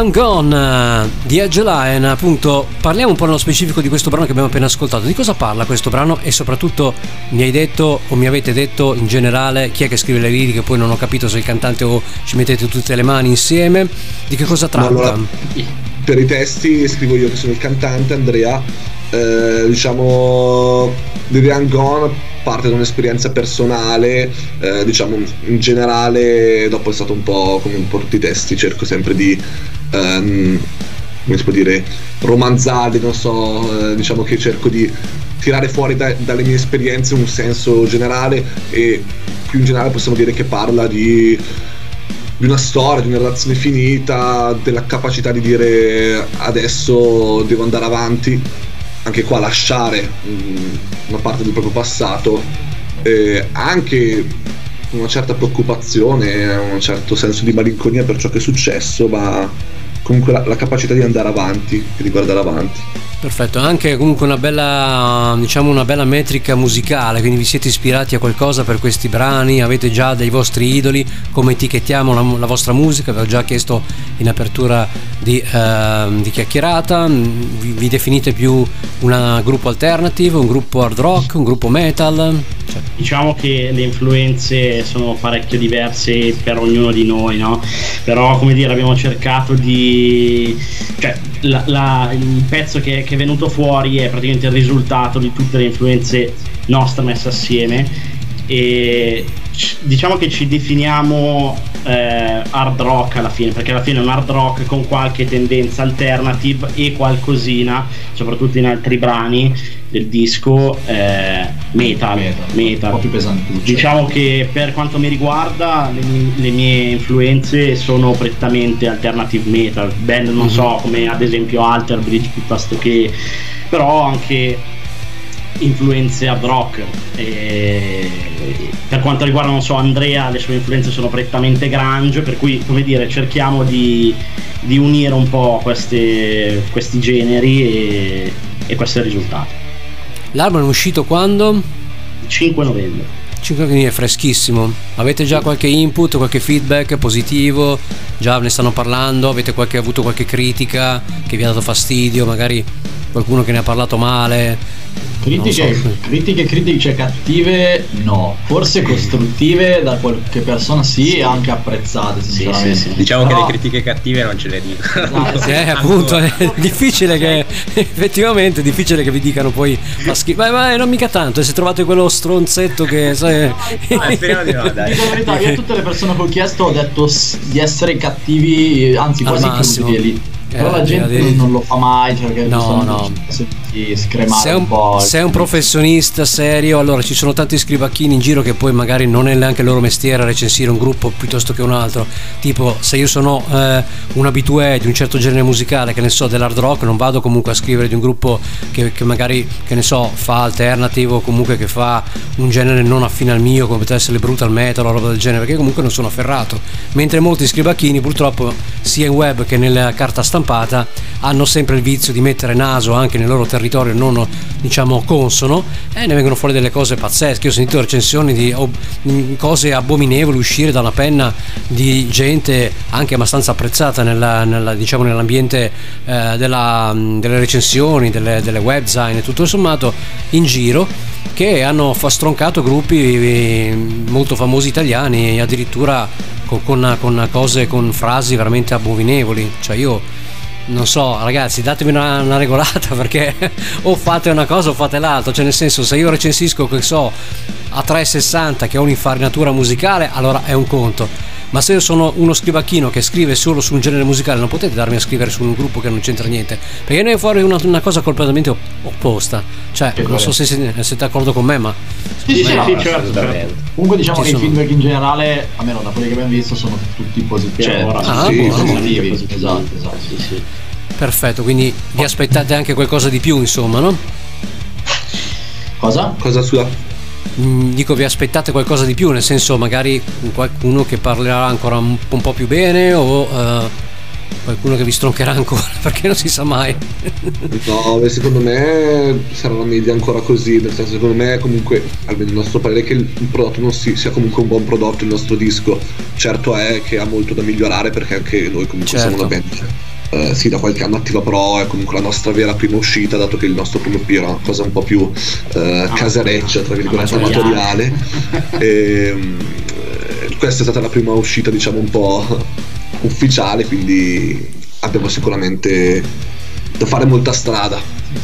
Speaker 3: I'm Gone
Speaker 2: eh, di Edge Lion, appunto, parliamo un po' nello specifico di questo brano che abbiamo appena ascoltato. Di cosa parla questo brano e soprattutto mi hai detto o mi avete detto in generale chi è che scrive le liriche, poi non ho capito se il cantante o ci mettete tutte le mani insieme, di che cosa tratta?
Speaker 9: allora, per i testi scrivo io che sono il cantante Andrea. Eh, diciamo The Young Gone parte da un'esperienza personale, eh, diciamo in generale, dopo è stato un po' come un po' tutti i testi, cerco sempre di ehm, come si può dire romanzarli, non so, eh, diciamo che cerco di tirare fuori da- dalle mie esperienze un senso generale e più in generale possiamo dire che parla di di una storia, di una relazione finita, della capacità di dire adesso devo andare avanti, anche qua lasciare mm, una parte del proprio passato, eh, anche una certa preoccupazione, un certo senso di malinconia per ciò che è successo, ma comunque la, la capacità di andare avanti e di guardare avanti.
Speaker 2: Perfetto, anche comunque una bella, diciamo una bella metrica musicale, quindi vi siete ispirati a qualcosa per questi brani, avete già dei vostri idoli, come etichettiamo la, la vostra musica, vi ho già chiesto in apertura di, ehm, di chiacchierata, vi, vi definite più un gruppo alternative, un gruppo hard rock, un gruppo metal? Cioè,
Speaker 12: Diciamo che le influenze sono parecchio diverse per ognuno di noi, no? Però, come dire, abbiamo cercato di. cioè, la- la- il pezzo che, che è venuto fuori è praticamente il risultato di tutte le influenze nostre messe assieme. E diciamo che ci definiamo eh, hard rock alla fine, perché alla fine è un hard rock con qualche tendenza alternative e qualcosina, soprattutto in altri brani del disco, eh, metal. metal.
Speaker 10: Un po' più pesantuccio.
Speaker 12: Diciamo che per quanto mi riguarda le mie, le mie influenze sono prettamente alternative metal, band non so come ad esempio Alter Bridge piuttosto che però anche influenze hard rock E per quanto riguarda non so Andrea le sue influenze sono prettamente grunge per cui come dire cerchiamo di, di unire un po' queste- questi generi e, e questo è il risultato
Speaker 2: L'album è uscito quando?
Speaker 12: 5 novembre
Speaker 2: 5 quindi è freschissimo. Avete già qualche input, qualche feedback positivo? Già ne stanno parlando? Avete qualche- avuto qualche critica che vi ha dato fastidio? Magari qualcuno che ne ha parlato male?
Speaker 10: Critiche,
Speaker 2: so.
Speaker 10: critiche, critiche cattive no, forse costruttive da qualche persona sì e anche apprezzate sinceramente.
Speaker 8: Diciamo
Speaker 10: Però-
Speaker 8: che le critiche cattive non ce le dico.
Speaker 2: Eh, appunto, è difficile che effettivamente è difficile che vi dicano poi fa schifo. Ma, ma non mica tanto, e se trovate quello stronzetto che sai. (laughs)
Speaker 8: Ah, speriamo di no, dai.
Speaker 10: Dico la verità, io a tutte le persone che ho chiesto ho detto di essere cattivi, anzi quasi
Speaker 2: massimo.
Speaker 10: crudeli. Però
Speaker 2: Eh,
Speaker 10: la gente
Speaker 2: devi-
Speaker 10: non, non lo fa mai, cioè perché
Speaker 2: No, no.
Speaker 10: scremare
Speaker 2: Sei
Speaker 10: un,
Speaker 2: un,
Speaker 10: po'.
Speaker 2: sei un professionista serio, allora ci sono tanti scrivacchini in giro che poi magari non è neanche il loro mestiere recensire un gruppo piuttosto che un altro. Tipo, se io sono eh, un abitué di un certo genere musicale, che ne so, dell'hard rock, non vado comunque a scrivere di un gruppo che, che magari, che ne so, fa alternative o comunque che fa un genere non affine al mio, come potrebbe essere il brutal metal o roba del genere, perché comunque non sono afferrato. Mentre molti scrivacchini, purtroppo, sia in web che nella carta stampata, hanno sempre il vizio di mettere naso anche nel loro territorio non diciamo consono e ne vengono fuori delle cose pazzesche. Ho sentito recensioni di cose abominevoli uscire da una penna di gente anche abbastanza apprezzata nella- nella- diciamo, nell'ambiente eh, della- delle recensioni, delle, delle web design e tutto sommato in giro che hanno stroncato gruppi eh, molto famosi italiani addirittura con, con- con cose con frasi veramente abominevoli cioè io non so, ragazzi, datemi una, una regolata (laughs) perché o fate una cosa o fate l'altro. Cioè, nel senso, se io recensisco che so a 360 che ho un'infarinatura musicale, allora è un conto. Ma se io sono uno scrivacchino che scrive solo su un genere musicale, non potete darmi a scrivere su un gruppo che non c'entra niente. Perché ne è fuori una, una cosa completamente op- opposta. Cioè, non so se siete, d'accordo con me, ma.
Speaker 10: Sì, sì, sì, no,
Speaker 12: certo,
Speaker 8: assolutamente.
Speaker 10: Comunque diciamo
Speaker 2: Ci
Speaker 10: che
Speaker 2: sono-
Speaker 10: i feedback in generale, almeno da quelli che abbiamo visto, sono tutti positivi. Cioè,
Speaker 12: ora
Speaker 2: Ah,
Speaker 10: sì,
Speaker 2: buono.
Speaker 10: positivi. Esatto, esatto.
Speaker 12: Sì, sì.
Speaker 2: Perfetto, quindi vi aspettate anche qualcosa di più, insomma, no?
Speaker 10: Cosa?
Speaker 9: Cosa scusa?
Speaker 2: Mm, Dico, vi aspettate qualcosa di più, nel senso magari qualcuno che parlerà ancora un, un po' più bene o eh, qualcuno che vi stroncherà ancora, (laughs) perché non si sa mai.
Speaker 9: No, secondo me sarà una media ancora così, nel senso secondo me comunque, almeno il nostro parere, è che il il prodotto non si- sia comunque un buon prodotto il nostro disco. Certo è che ha molto da migliorare perché anche noi comunque
Speaker 2: Certo.
Speaker 9: siamo una band. Eh, sì, da qualche anno attiva, però è comunque la nostra vera prima uscita, dato che il nostro primo EP era una cosa un po' più eh, casereccia, tra virgolette,
Speaker 12: Amatoriale.
Speaker 9: amatoriale. Ehm, eh, questa è stata la prima uscita, diciamo, un po' ufficiale, quindi abbiamo sicuramente da fare molta strada.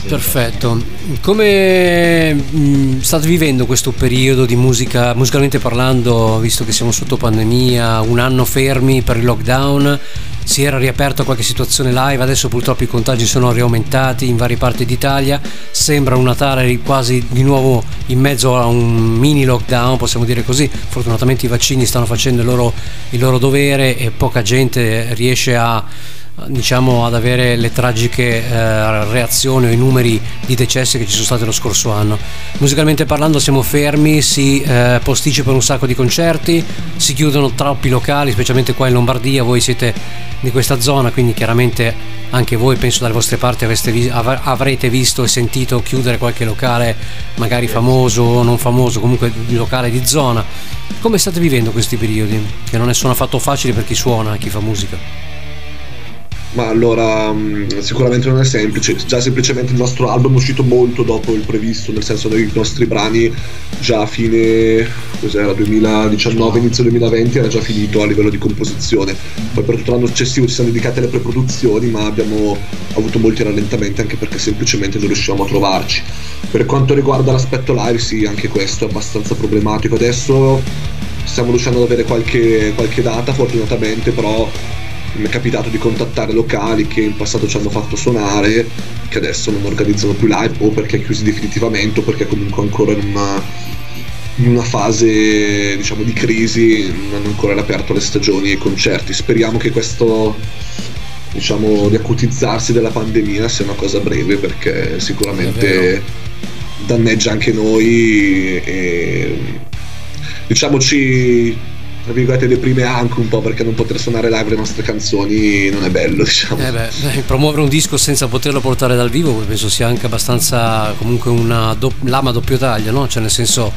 Speaker 2: Perfetto. Come mm, state vivendo questo periodo di musica, musicalmente parlando, visto che siamo sotto pandemia, un anno fermi per il lockdown? Si era riaperta qualche situazione live, adesso purtroppo i contagi sono riaumentati in varie parti d'Italia. Sembra un Natale quasi di nuovo in mezzo a un mini lockdown, possiamo dire così. Fortunatamente i vaccini stanno facendo il loro, il loro dovere e poca gente riesce a diciamo ad avere le tragiche eh, reazioni o i numeri di decessi che ci sono stati lo scorso anno. Musicalmente parlando siamo fermi, si eh, posticipano un sacco di concerti, si chiudono troppi locali, specialmente qua in Lombardia, voi siete di questa zona, quindi chiaramente anche voi penso dalle vostre parti avreste avrete visto e sentito chiudere qualche locale magari famoso o non famoso, comunque locale di zona. Come state vivendo questi periodi? Che non sono affatto facili per chi suona, chi fa musica.
Speaker 9: Ma allora, mh, sicuramente non è semplice. Già semplicemente il nostro album è uscito molto dopo il previsto, nel senso che i nostri brani già a fine cos'era, 2019, inizio 2020 era già finito a livello di composizione. Poi per tutto l'anno successivo ci siamo dedicati alle preproduzioni, ma abbiamo avuto molti rallentamenti anche perché semplicemente non riuscivamo a trovarci. Per quanto riguarda l'aspetto live, sì, anche questo è abbastanza problematico. Adesso stiamo riuscendo ad avere qualche, qualche data, fortunatamente, però mi è capitato di contattare locali che in passato ci hanno fatto suonare, che adesso non organizzano più live o perché chiusi definitivamente o perché comunque ancora in una, in una fase diciamo di crisi non hanno ancora riaperto le stagioni e i concerti. Speriamo che questo diciamo riacutizzarsi della pandemia sia una cosa breve perché sicuramente danneggia anche noi e diciamoci tra virgolette deprime anche un po' perché non poter suonare live le nostre canzoni non è bello diciamo
Speaker 2: Eh beh, eh, promuovere un disco senza poterlo portare dal vivo penso sia anche abbastanza comunque una do- lama a doppio taglio, no? Cioè nel senso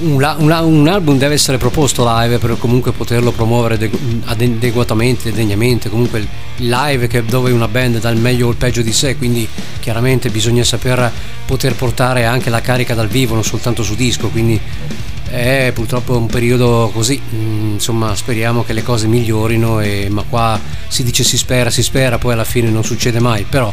Speaker 2: un, un un album deve essere proposto live per comunque poterlo promuovere de- adeguatamente, degnamente, comunque live che dove una band dà il meglio o il peggio di sé, quindi chiaramente bisogna saper poter portare anche la carica dal vivo, non soltanto su disco, quindi è purtroppo un periodo così, mm, insomma speriamo che le cose migliorino, e- ma qua si dice si spera, si spera, poi alla fine non succede mai, però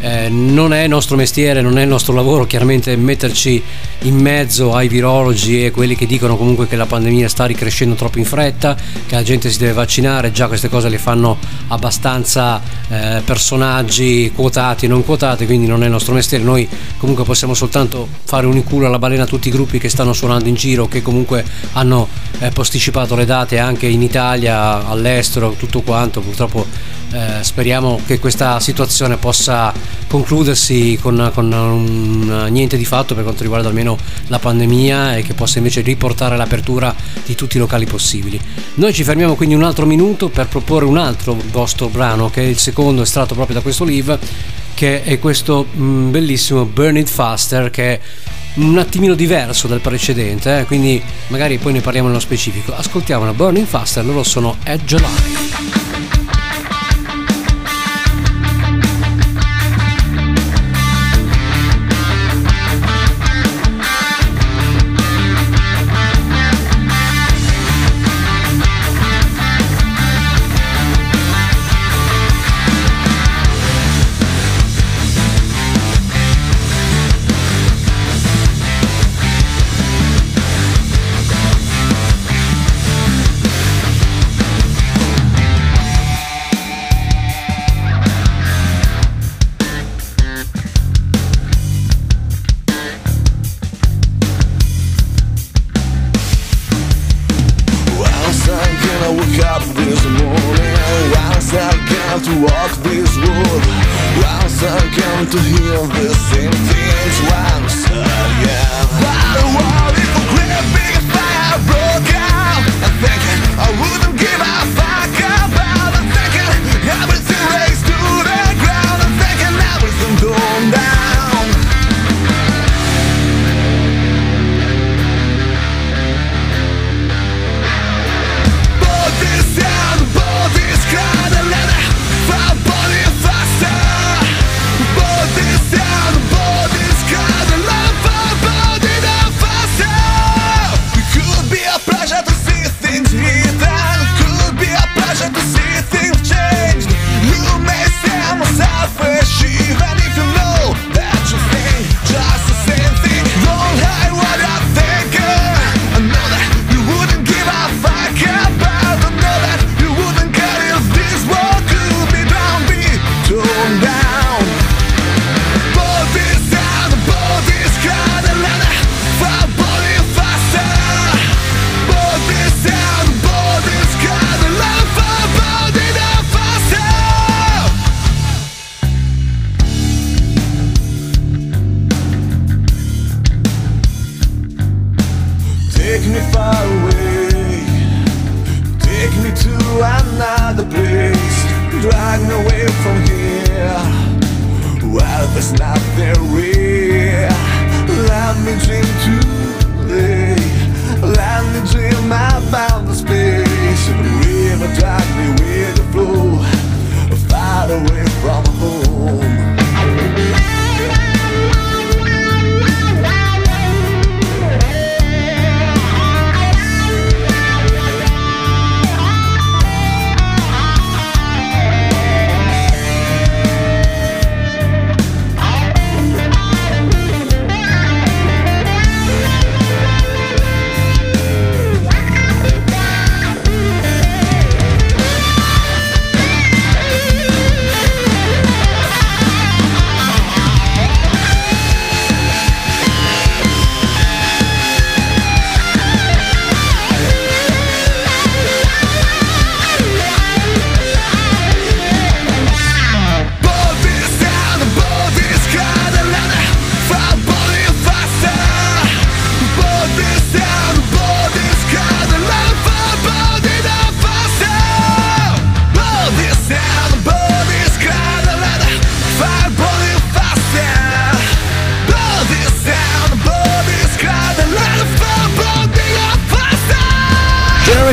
Speaker 2: eh, non è il nostro mestiere, non è il nostro lavoro chiaramente metterci in mezzo ai virologi e quelli che dicono comunque che la pandemia sta ricrescendo troppo in fretta, che la gente si deve vaccinare, già queste cose le fanno abbastanza eh, personaggi quotati e non quotati, quindi non è il nostro mestiere, noi comunque possiamo soltanto fare un inculo alla balena a tutti i gruppi che stanno suonando in giro, che comunque hanno eh, posticipato le date anche in Italia, all'estero, tutto quanto, purtroppo eh, speriamo che questa situazione possa concludersi con, con un niente di fatto per quanto riguarda almeno la pandemia e che possa invece riportare l'apertura di tutti i locali possibili. Noi ci fermiamo quindi un altro minuto per proporre un altro vostro brano che è il secondo estratto proprio da questo live che è questo mm, bellissimo Burn It Faster che un attimino diverso dal precedente, eh, quindi magari poi ne parliamo nello specifico. Ascoltiamo la Burning Faster, loro sono Edge Alive.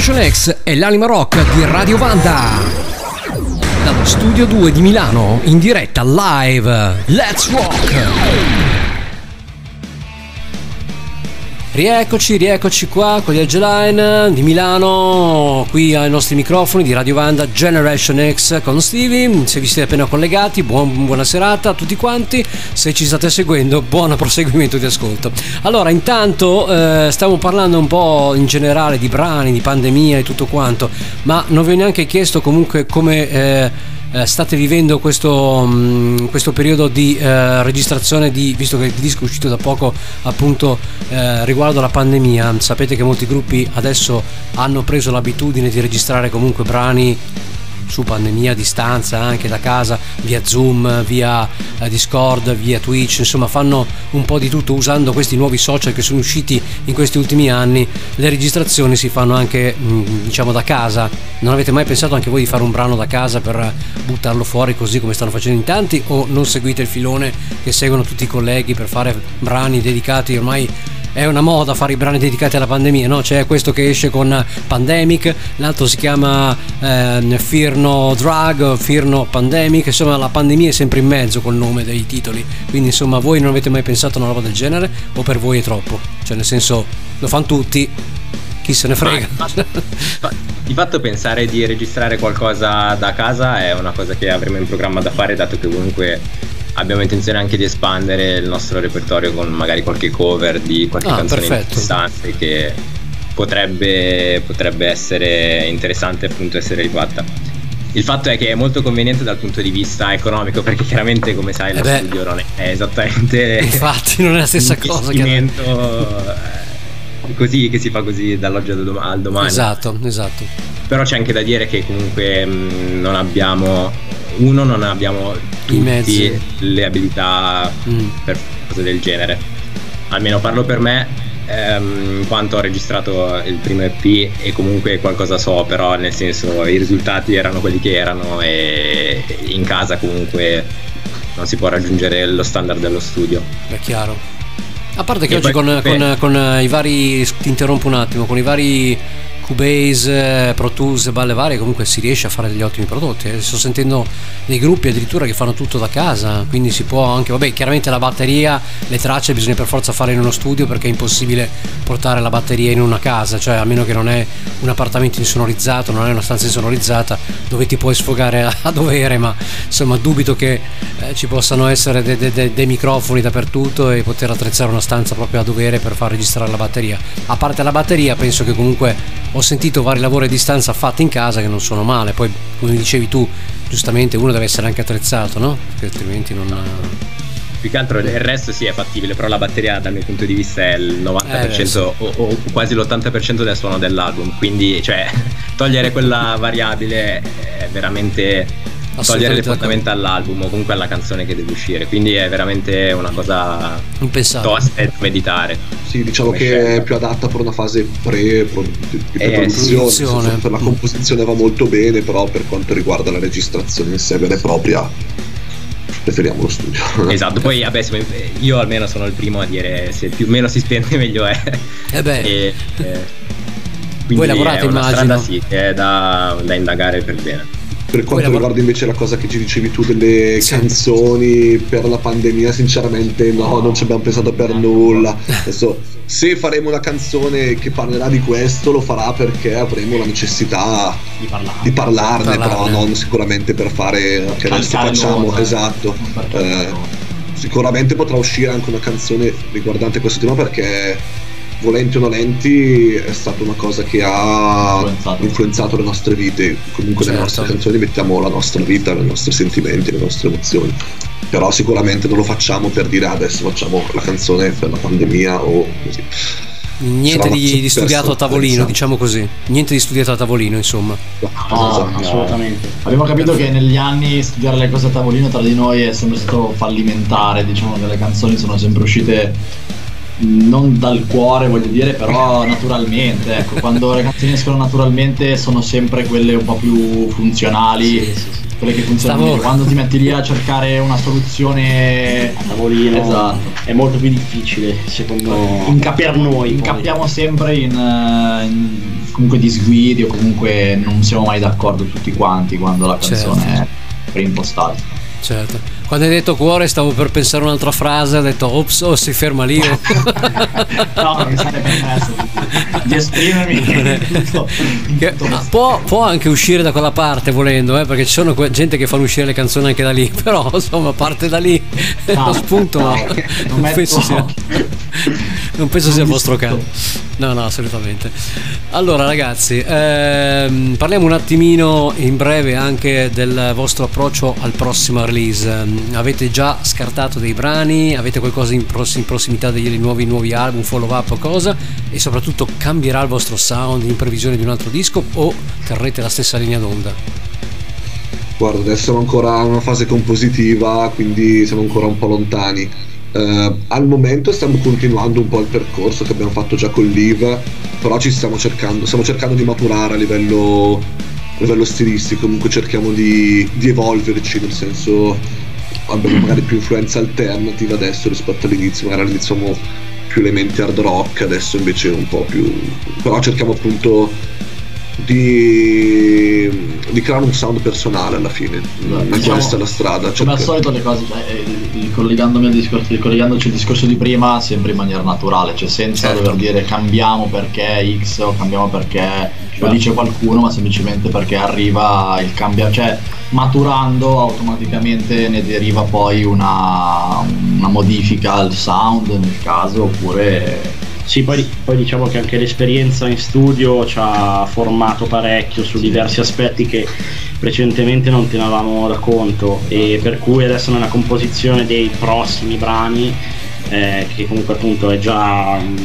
Speaker 2: Generation X è l'anima rock di Radio Vanda. Dallo studio 2 di Milano, in diretta live. Let's rock! Rieccoci, rieccoci qua con gli Edgeline di Milano, qui ai nostri microfoni di Radio Vanda Generation X con Stevie. Se vi siete appena collegati, buon- buona serata a tutti quanti. Se ci state seguendo, buon proseguimento di ascolto. Allora, intanto eh, stiamo parlando un po' in generale di brani, di pandemia e tutto quanto, ma non vi ho neanche chiesto comunque come. eh, eh, state vivendo questo, mh, questo periodo di eh, registrazione di, visto che il disco è uscito da poco appunto eh, riguardo alla pandemia. Sapete che molti gruppi adesso hanno preso l'abitudine di registrare comunque brani su pandemia a distanza anche da casa via zoom via eh, discord via twitch insomma fanno un po' di tutto usando questi nuovi social che sono usciti in questi ultimi anni. Le registrazioni si fanno anche mh, diciamo da casa. Non avete mai pensato anche voi di fare un brano da casa per buttarlo fuori così come stanno facendo in tanti? O non seguite il filone che seguono tutti i colleghi per fare brani dedicati ormai è una moda fare i brani dedicati alla pandemia, no? C'è questo che esce con Pandemic, l'altro si chiama ehm, Fear No Drug, Fear No Pandemic, insomma la pandemia è sempre in mezzo col nome dei titoli, quindi insomma voi non avete mai pensato a una roba del genere o per voi è troppo? Cioè nel senso lo fanno tutti, chi se ne frega?
Speaker 8: Di fatto pensare di registrare qualcosa da casa è una cosa che avremo in programma da fare dato che comunque abbiamo intenzione anche di espandere il nostro repertorio con magari qualche cover di qualche
Speaker 2: Ah,
Speaker 8: canzone
Speaker 2: perfetto.
Speaker 8: interessante che potrebbe, potrebbe essere interessante appunto essere rifatta. Il fatto è che è molto conveniente dal punto di vista economico perché chiaramente come sai
Speaker 2: Eh
Speaker 8: lo
Speaker 2: beh.
Speaker 8: studio non è, è esattamente
Speaker 2: Infatti non è la stessa cosa che...
Speaker 8: così che si fa così dall'oggi al dom- al domani.
Speaker 2: Esatto, esatto.
Speaker 8: Però c'è anche da dire che comunque mh, non abbiamo uno non abbiamo tutti le abilità
Speaker 2: Mm.
Speaker 8: per cose del genere. Almeno parlo per me, ehm, quanto ho registrato il primo EP e comunque qualcosa so, però nel senso i risultati erano quelli che erano e in casa comunque non si può raggiungere lo standard dello studio.
Speaker 2: È chiaro. A parte che
Speaker 8: E
Speaker 2: oggi
Speaker 8: poi-
Speaker 2: con, con- con, eh, i vari. Ti interrompo un attimo, con i vari Cubase, Pro Tools balle varie, comunque si riesce a fare degli ottimi prodotti. eh. Sto sentendo dei gruppi addirittura che fanno tutto da casa, quindi si può anche. Vabbè, chiaramente la batteria, le tracce bisogna per forza fare in uno studio perché è impossibile portare la batteria in una casa, cioè a meno che non è un appartamento insonorizzato, non è una stanza insonorizzata dove ti puoi sfogare a, a dovere, ma insomma dubito che eh, ci possano essere de- de- de- dei microfoni dappertutto e poter attrezzare una stanza proprio a dovere per far registrare la batteria. A parte la batteria, penso che comunque ho sentito vari lavori a distanza fatti in casa che non sono male. Poi, come dicevi tu, giustamente uno deve essere anche attrezzato, no? Perché altrimenti non.
Speaker 8: Più che altro il resto sì è fattibile, però la batteria dal mio punto di vista è il 90%
Speaker 2: Eh, beh, sì.
Speaker 8: o, o quasi l'80% del suono dell'album, quindi cioè (laughs) togliere quella variabile è veramente togliere le fondamenta all'album o comunque alla canzone che deve uscire, quindi è veramente una cosa
Speaker 2: Impensabile.
Speaker 8: tosta da meditare.
Speaker 9: Sì, diciamo che
Speaker 8: scelta.
Speaker 9: è più adatta per una fase pre
Speaker 8: Eh,
Speaker 9: pre-produzione. Per la composizione va molto bene, però per quanto riguarda la registrazione in sé vera e propria, preferiamo lo studio. (laughs)
Speaker 8: Esatto, poi vabbè, io almeno sono il primo a dire se più meno si spende (laughs) meglio è.
Speaker 2: Eh beh,
Speaker 8: E, eh, quindi
Speaker 2: Voi lavorate,
Speaker 8: è una
Speaker 2: immagino.
Speaker 8: strada sì, che è da, da indagare per bene.
Speaker 9: Per quanto
Speaker 2: lavora-
Speaker 9: riguarda invece la cosa che ci dicevi tu delle
Speaker 2: Sì.
Speaker 9: canzoni per la pandemia, sinceramente no, non ci abbiamo pensato per nulla. (laughs) Adesso, se faremo una canzone che parlerà di questo, lo farà perché avremo la necessità
Speaker 12: di parlare.
Speaker 9: di parlarne,
Speaker 2: Parlarne.
Speaker 9: però non sicuramente per fare che adesso facciamo,
Speaker 10: l'uomo, eh.
Speaker 9: esatto. Eh, sicuramente potrà uscire anche una canzone riguardante questo tema perché volenti o nolenti è stata una cosa che ha
Speaker 10: Influenzato.
Speaker 9: influenzato le nostre vite comunque nelle
Speaker 2: Certo.
Speaker 9: nostre canzoni mettiamo la nostra vita i nostri sentimenti le nostre emozioni però sicuramente non lo facciamo per dire "Ah, adesso facciamo la canzone per la pandemia o così
Speaker 2: niente di, di studiato a tavolino, diciamo così. Niente di studiato a tavolino, insomma.
Speaker 12: No,
Speaker 9: Esatto.
Speaker 12: assolutamente.
Speaker 10: Abbiamo capito che negli anni studiare le cose a tavolino tra di noi è sempre stato fallimentare, diciamo che le canzoni sono sempre uscite non dal cuore, voglio dire, però (laughs) naturalmente, ecco, quando le canzoni escono naturalmente sono sempre quelle un po' più funzionali. quelle che funzionano meglio. quando ti metti lì a (laughs) cercare una soluzione
Speaker 12: a tavolino
Speaker 10: esatto
Speaker 12: è molto più difficile secondo
Speaker 10: Incap-
Speaker 12: per noi poi.
Speaker 10: incappiamo sempre in, eh, in comunque disguidi o comunque non siamo mai d'accordo tutti quanti quando la canzone
Speaker 2: Certo.
Speaker 10: è preimpostata
Speaker 2: Certo. Quando hai detto cuore stavo per pensare un'altra frase, ho detto ops, oh, si ferma lì. (laughs)
Speaker 10: no, non mi state permesso di, esprimermi
Speaker 2: Che- ah, può, può anche uscire da quella parte volendo, eh, perché ci sono gente che fanno uscire le canzoni anche da lì, (laughs) però insomma parte da lì
Speaker 10: No,
Speaker 2: lo (laughs) spunto
Speaker 10: no,
Speaker 2: no.
Speaker 10: non
Speaker 2: non, penso sia, non penso sia il vostro caso. No, no, assolutamente. Allora ragazzi, ehm, parliamo un attimino in breve anche del vostro approccio al prossimo release. Avete già scartato dei brani? Avete qualcosa in, pross- in prossimità degli nuovi, nuovi album, follow up o cosa? E soprattutto cambierà il vostro sound in previsione di un altro disco o terrete la stessa linea d'onda?
Speaker 9: Guarda, adesso siamo ancora in una fase compositiva, quindi siamo ancora un po' lontani. Eh, al momento stiamo continuando un po' il percorso che abbiamo fatto già con Liv, però ci stiamo cercando, stiamo cercando di maturare a livello, a livello stilistico, comunque cerchiamo di, di evolverci, nel senso abbiamo magari più influenza alternativa adesso rispetto all'inizio, magari all'inizio avevamo più elementi hard rock, adesso invece un po' più... però cerchiamo appunto di, di creare un sound personale alla fine, ma
Speaker 10: diciamo,
Speaker 9: questa è la strada.
Speaker 10: come al
Speaker 9: cerca-
Speaker 10: solito le cose cioè, eh, ricollegandomi al discorso ricollegandoci al discorso di prima sempre in maniera naturale cioè senza
Speaker 2: Certo.
Speaker 10: dover dire cambiamo perché X o cambiamo perché lo dice qualcuno ma semplicemente perché arriva il cambio cioè maturando automaticamente ne deriva poi una, una modifica al sound nel caso oppure
Speaker 12: Sì, poi, poi diciamo che anche l'esperienza in studio ci ha formato parecchio su diversi aspetti che precedentemente non tenevamo da conto e per cui adesso nella composizione dei prossimi brani eh, che comunque appunto è già in,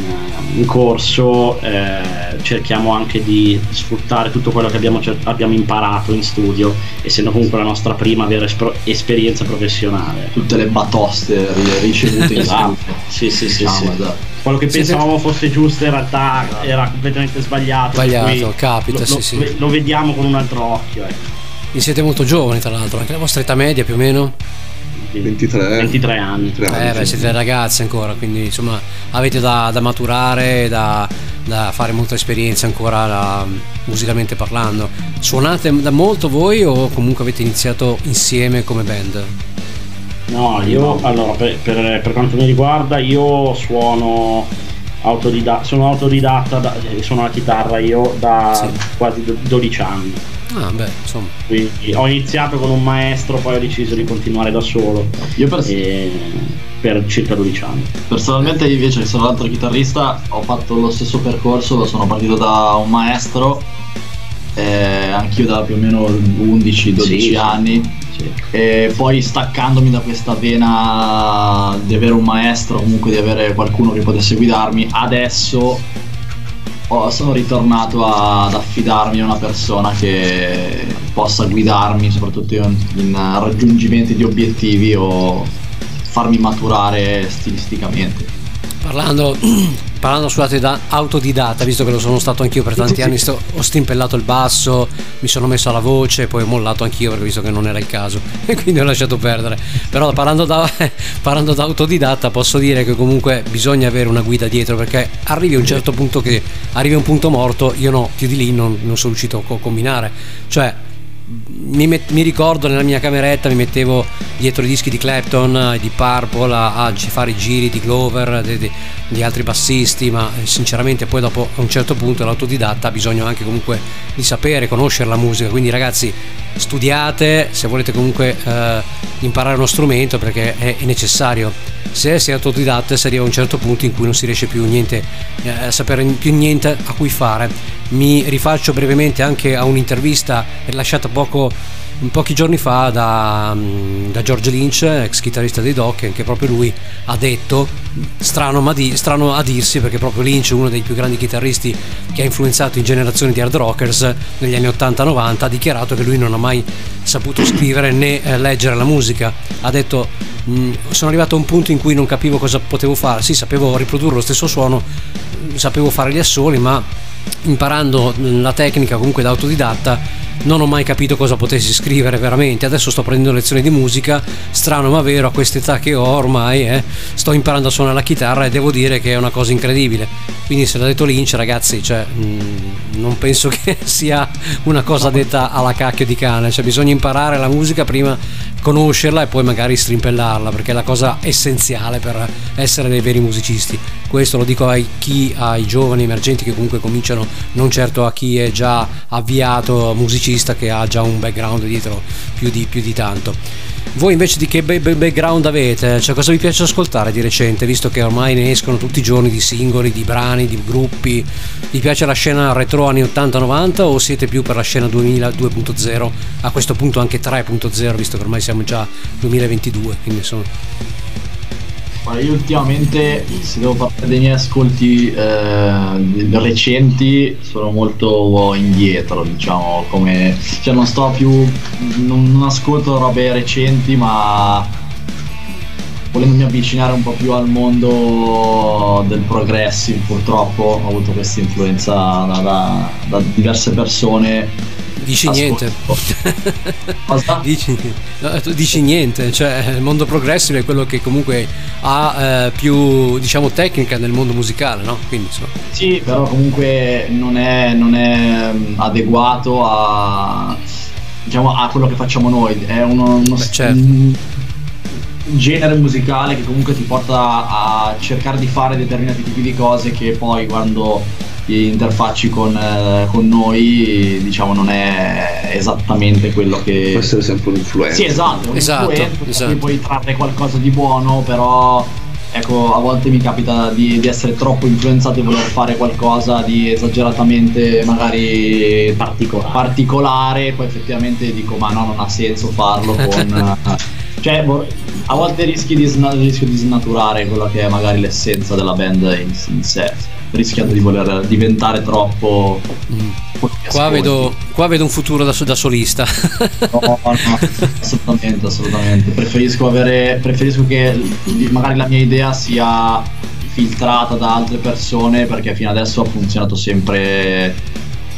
Speaker 12: in corso eh, cerchiamo anche di sfruttare tutto quello che abbiamo, abbiamo imparato in studio essendo comunque la nostra prima vera espro- esperienza professionale
Speaker 10: tutte le batoste ri- ricevute in
Speaker 12: Esatto.
Speaker 10: studio
Speaker 12: Sì, sì, sì,
Speaker 10: Diciamo,
Speaker 12: sì.
Speaker 10: esatto.
Speaker 12: Quello che
Speaker 2: Siete-
Speaker 12: pensavamo fosse giusto in realtà era completamente sbagliato.
Speaker 2: Sbagliato, capita,
Speaker 12: lo,
Speaker 2: sì,
Speaker 12: lo-
Speaker 2: sì.
Speaker 12: lo vediamo con un altro occhio. Ecco.
Speaker 2: E siete molto giovani tra l'altro, anche la vostra età media più o meno?
Speaker 9: 23,
Speaker 12: 23 anni.
Speaker 9: 23
Speaker 2: Eh beh, siete ragazzi ancora, quindi insomma avete da, da maturare, da, da fare molta esperienza ancora da- musicalmente parlando. Suonate da molto voi o comunque avete iniziato insieme come band?
Speaker 12: No, io allora per, per- per quanto mi riguarda io suono autodidatta, sono autodidatta, da, eh, suono la chitarra io da quasi do- 12 anni.
Speaker 2: Ah beh, insomma.
Speaker 12: Quindi ho iniziato con un maestro, poi ho deciso di continuare da solo.
Speaker 10: Io per,
Speaker 12: per circa 12 anni.
Speaker 10: Personalmente invece che sono l'altro chitarrista ho fatto lo stesso percorso, sono partito da un maestro, eh, anch'io da più o meno 11-12
Speaker 12: Sì, sì.
Speaker 10: anni, e poi staccandomi da questa vena di avere un maestro, comunque di avere qualcuno che potesse guidarmi, adesso ho- sono ritornato ad affidarmi a una persona che possa guidarmi soprattutto in, in raggiungimenti di obiettivi o farmi maturare stilisticamente.
Speaker 2: Parlando, (clears throat) parlando scusate da autodidatta, visto che lo sono stato anch'io per tanti anni, sto- ho stimpellato il basso, mi sono messo alla voce, poi ho mollato anch'io perché visto che non era il caso (laughs) e quindi ho lasciato perdere. Però parlando da, (laughs) parlando da autodidatta posso dire che comunque bisogna avere una guida dietro perché arrivi a un certo punto che arrivi a un punto morto, io no, più di lì non, non sono riuscito a co- combinare. Cioè mi, met- mi ricordo nella mia cameretta mi mettevo dietro i dischi di Clapton, eh, di Purple a, a fare i giri di Glover, di altri bassisti, ma eh, sinceramente poi dopo a un certo punto l'autodidatta ha bisogno anche comunque di sapere, conoscere la musica, quindi ragazzi studiate se volete comunque eh, imparare uno strumento perché è, è necessario. Se si è autodidatta si arriva a un certo punto in cui non si riesce più niente eh, a sapere più niente a cui fare. Mi rifaccio brevemente anche a un'intervista rilasciata poco, pochi giorni fa da, mm, da George Lynch, ex chitarrista dei Dokken, che proprio lui ha detto, strano, ma di- strano a dirsi perché proprio Lynch, uno dei più grandi chitarristi che ha influenzato in generazioni di hard rockers negli anni 80-90, ha dichiarato che lui non ha mai saputo scrivere né eh, leggere la musica. Ha detto "Mm, sono arrivato a un punto in cui non capivo cosa potevo fare, sì sapevo riprodurre lo stesso suono, sapevo fare gli assoli, ma imparando la tecnica comunque da autodidatta non ho mai capito cosa potessi scrivere veramente. Adesso sto prendendo lezioni di musica, strano ma vero, a quest'età che ho ormai, eh, sto imparando a suonare la chitarra e devo dire che è una cosa incredibile. Quindi se l'ha detto Lynch, ragazzi, cioè, mh, non penso (laughs) che sia una cosa detta alla cacchio di cane, cioè bisogna imparare la musica prima conoscerla e poi magari strimpellarla perché è la cosa essenziale per essere dei veri musicisti questo lo dico ai, chi, ai giovani emergenti che comunque cominciano non certo a chi è già avviato musicista che ha già un background dietro più di, più di tanto voi invece di che ba- ba- background avete? Cioè, cosa vi piace ascoltare di recente, visto che ormai ne escono tutti i giorni di singoli, di brani, di gruppi? Vi piace la scena retro anni 80-90 o siete più per la scena 2000 2.0? A questo punto anche 3.0, visto che ormai siamo già 2022, quindi insomma...
Speaker 10: Ma io ultimamente, se devo parlare dei miei ascolti eh, recenti, sono molto indietro, diciamo, come... Cioè non sto più... non, non ascolto robe recenti, ma volendomi avvicinare un po' più al mondo del progressive, purtroppo ho avuto questa influenza da, da- da diverse persone.
Speaker 2: Dici niente. (laughs) Dici, no, dici niente, cioè il mondo progressive è quello che comunque ha eh, più diciamo tecnica nel mondo musicale, no? Quindi insomma.
Speaker 10: Sì, però comunque non è, non è mm, adeguato a, diciamo, a quello che facciamo noi. È uno, uno s-
Speaker 2: certo.
Speaker 10: un genere musicale che comunque ti porta a cercare di fare determinati tipi di cose che poi quando interfacci con, eh, con noi diciamo non è esattamente quello che
Speaker 9: Può essere sempre un'influenza.
Speaker 10: sì esatto,
Speaker 2: Esatto,
Speaker 10: da
Speaker 2: esatto.
Speaker 10: cui puoi trarre qualcosa di buono però ecco a volte mi capita di, di essere troppo influenzato e voler fare qualcosa di esageratamente magari
Speaker 12: Particolare.
Speaker 10: particolare poi effettivamente dico ma no non ha senso farlo con (laughs) cioè a volte rischi di, sna- rischio di snaturare quella che è magari l'essenza della band in, in sé rischiando di voler diventare troppo che
Speaker 2: Qua vedo, qua vedo un futuro da, da solista. (laughs)
Speaker 10: No, no, assolutamente, assolutamente. Preferisco avere. Preferisco che magari la mia idea sia filtrata da altre persone perché fino adesso ha funzionato sempre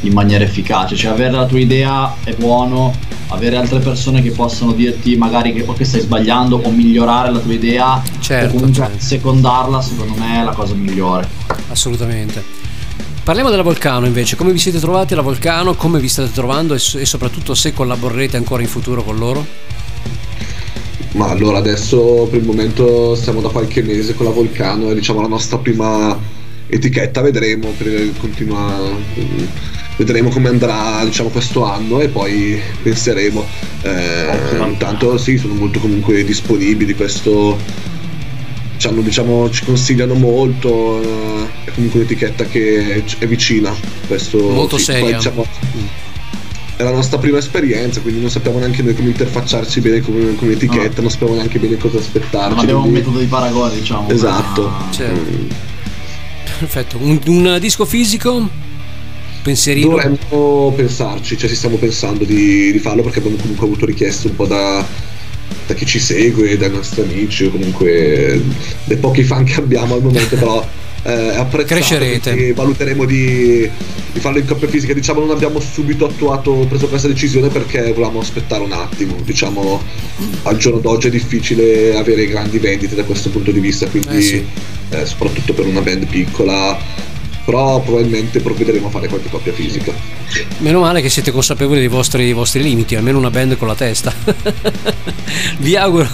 Speaker 10: in maniera efficace. Cioè avere la tua idea è buono, avere altre persone che possono dirti magari che, che stai sbagliando o migliorare la tua idea
Speaker 2: Certo,
Speaker 10: o comunque
Speaker 2: certo.
Speaker 10: secondarla secondo me è la cosa migliore.
Speaker 2: Assolutamente. Parliamo della Volcano invece, come vi siete trovati alla Volcano, come vi state trovando e, e soprattutto se collaborerete ancora in futuro con loro?
Speaker 9: Ma allora adesso per il momento stiamo da qualche mese con la Volcano, è diciamo la nostra prima etichetta, vedremo, per- continua, vedremo come andrà diciamo questo anno e poi penseremo. Eh, intanto sì, sono molto comunque disponibili, questo ci, hanno, diciamo, ci consigliano molto, eh, è comunque un'etichetta che è vicina. Questo,
Speaker 2: Molto
Speaker 9: sì,
Speaker 2: seria.
Speaker 9: poi, diciamo, è la nostra prima esperienza, quindi non sappiamo neanche noi come interfacciarci bene come, come etichetta, non sappiamo neanche bene cosa aspettarci.
Speaker 10: Non abbiamo un
Speaker 9: quindi-
Speaker 10: metodo di paragone, diciamo.
Speaker 9: Esatto.
Speaker 10: ma-
Speaker 2: Certo.
Speaker 9: Mm.
Speaker 2: Perfetto. Un, un disco fisico? Pensierino?
Speaker 9: Dovremmo pensarci, cioè ci stiamo pensando di, di farlo perché abbiamo comunque avuto richieste un po' da, da chi ci segue, dai nostri amici, o comunque dei pochi fan che abbiamo al momento, però (laughs) eh, quindi valuteremo di, di farlo in coppia fisica. Diciamo non abbiamo subito attuato, preso questa decisione perché volevamo aspettare un attimo. Diciamo al giorno d'oggi è difficile avere grandi vendite da questo punto di vista, quindi
Speaker 2: Eh sì.
Speaker 9: eh, soprattutto per una band piccola. Però probabilmente provvederemo a fare qualche coppia fisica.
Speaker 2: Meno male che siete consapevoli dei vostri, dei vostri limiti, almeno una band con la testa. (laughs) vi, auguro,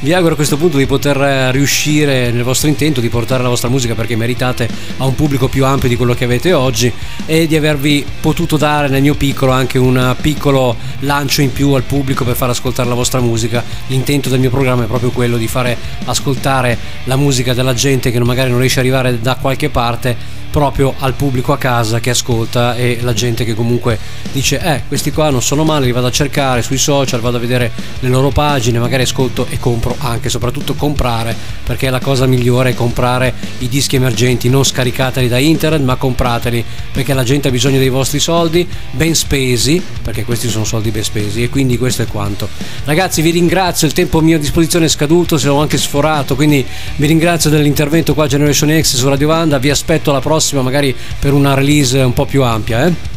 Speaker 2: vi auguro a questo punto di poter riuscire nel vostro intento di portare la vostra musica perché meritate a un pubblico più ampio di quello che avete oggi e di avervi potuto dare nel mio piccolo anche un piccolo lancio in più al pubblico per far ascoltare la vostra musica. L'intento del mio programma è proprio quello di fare ascoltare la musica della gente che magari non riesce ad arrivare da qualche parte proprio al pubblico a casa che ascolta e la gente che comunque dice eh questi qua non sono male li vado a cercare sui social vado a vedere le loro pagine magari ascolto e compro anche soprattutto comprare perché la cosa migliore è comprare i dischi emergenti non scaricateli da internet ma comprateli perché la gente ha bisogno dei vostri soldi ben spesi perché questi sono soldi ben spesi e quindi questo è quanto. Ragazzi vi ringrazio il tempo a mia disposizione è scaduto se ho anche sforato quindi vi ringrazio dell'intervento qua Generation X su Radio Vanda vi aspetto alla prossima prossima, magari per una release un po' più ampia. Eh?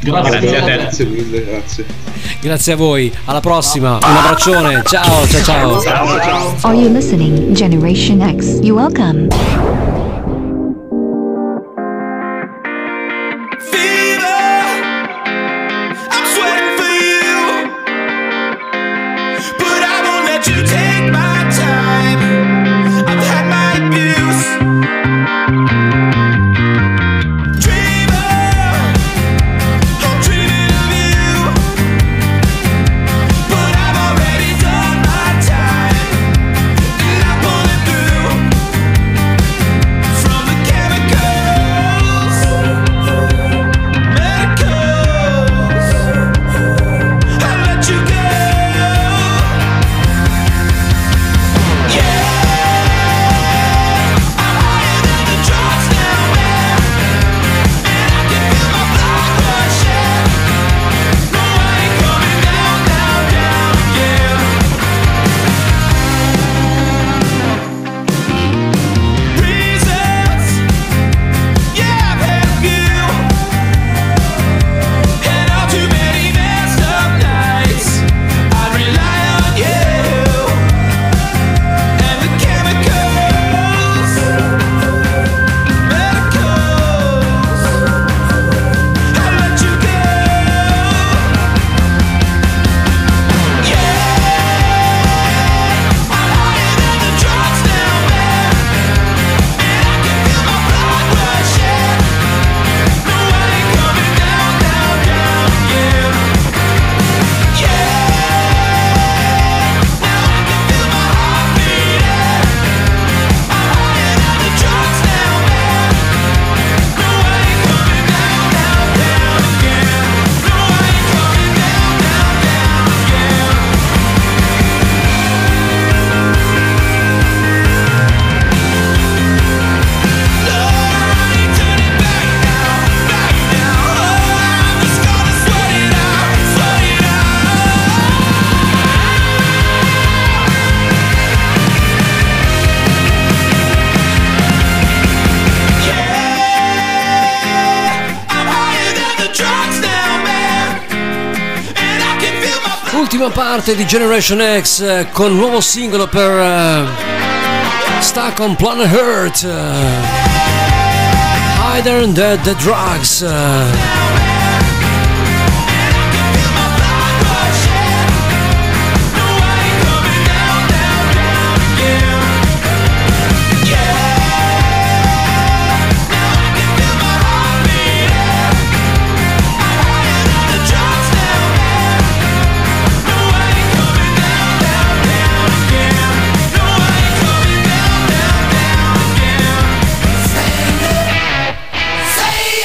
Speaker 10: Grazie, grazie, a
Speaker 9: grazie mille, grazie.
Speaker 2: Grazie a voi, alla prossima, un abbraccione, ciao ciao ciao.
Speaker 9: ciao, ciao.
Speaker 3: Are you listening, Generation X? You welcome.
Speaker 2: parte di Generation X eh, con un nuovo singolo per eh, Stuck on Planet Hurt Eh, Higher Than the, the Drugs. Eh.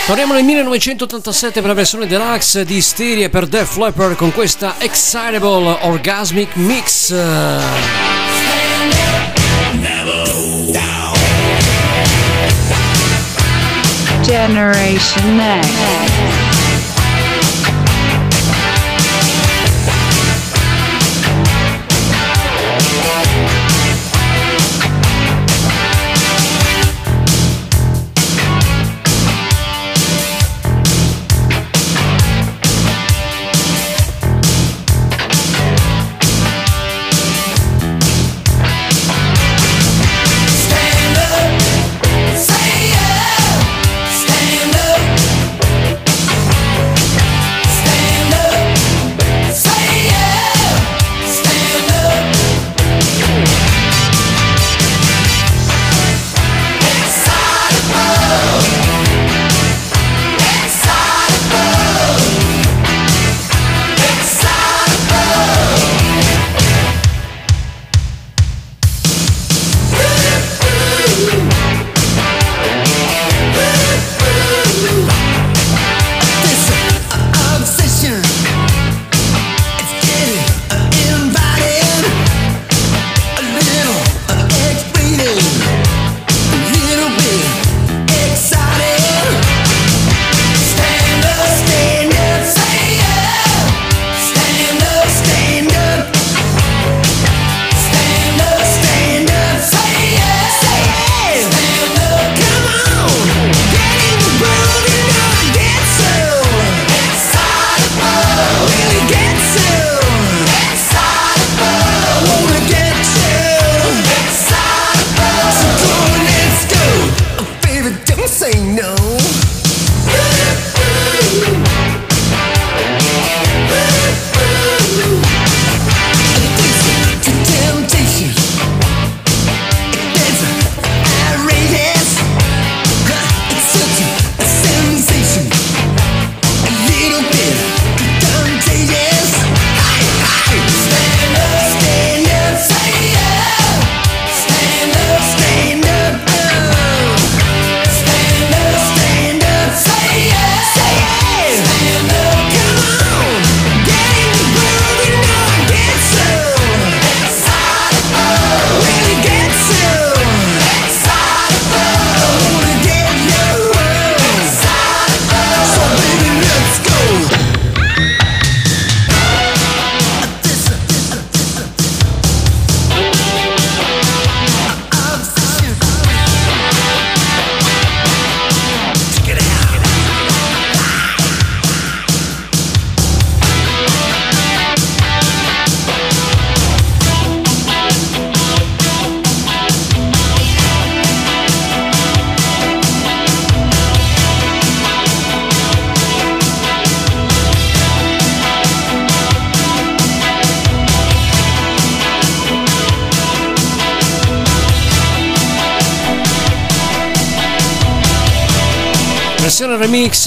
Speaker 2: Torniamo nel 1987 per la versione deluxe di Isteria per Def Flapper con questa Excitable Orgasmic Mix.
Speaker 1: Generation
Speaker 2: Next.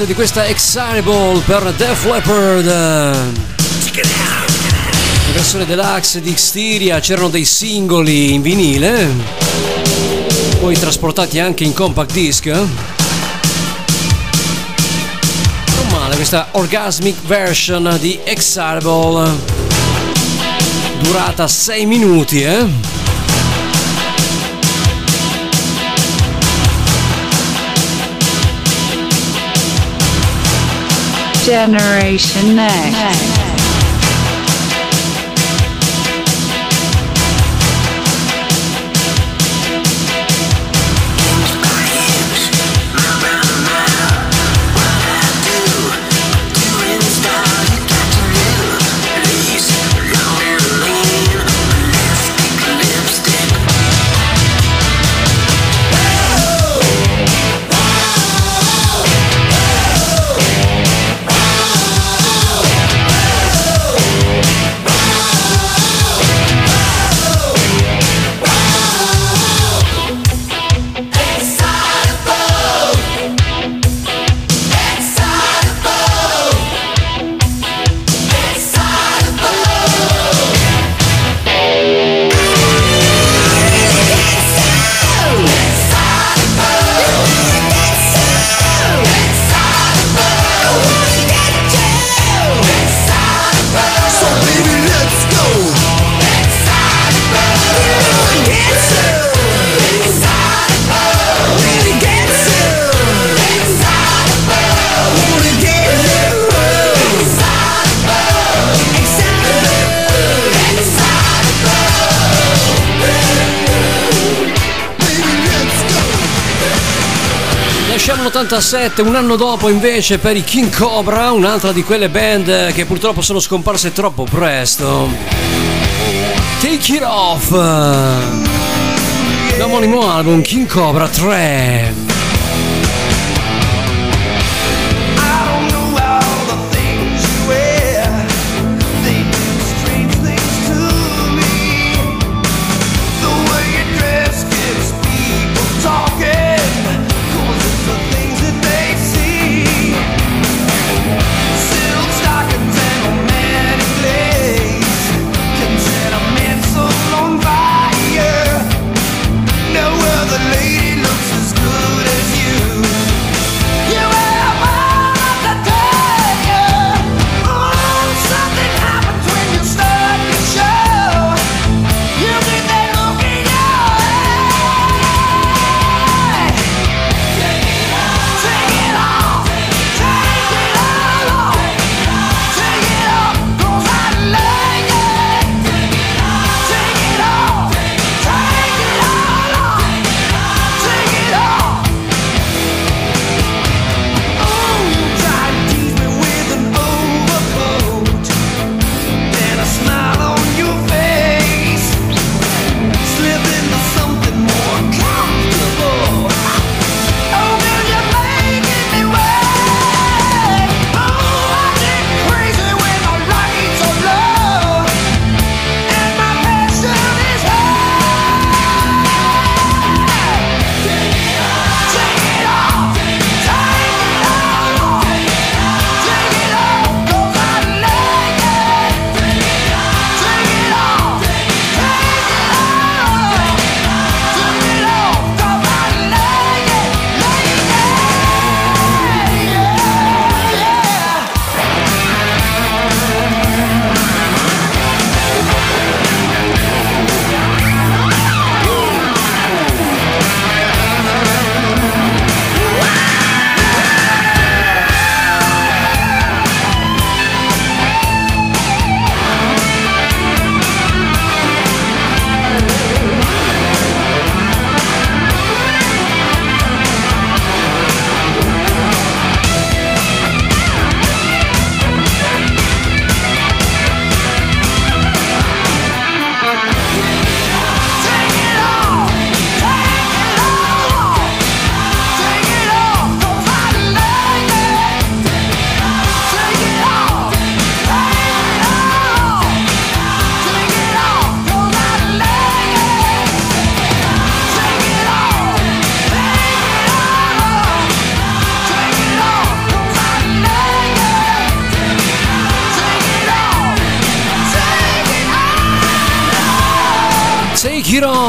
Speaker 2: Di questa Excitable per Def Leppard. La versione deluxe di Xtiria, c'erano dei singoli in vinile, poi trasportati anche in compact disc. Non male questa orgasmic version di Excitable, durata 6 minuti, eh?
Speaker 1: Generation Next.
Speaker 2: 97, un anno dopo invece per i King Cobra, un'altra di quelle band che purtroppo sono scomparse troppo presto. Take it off! L'omonimo album King Cobra 3.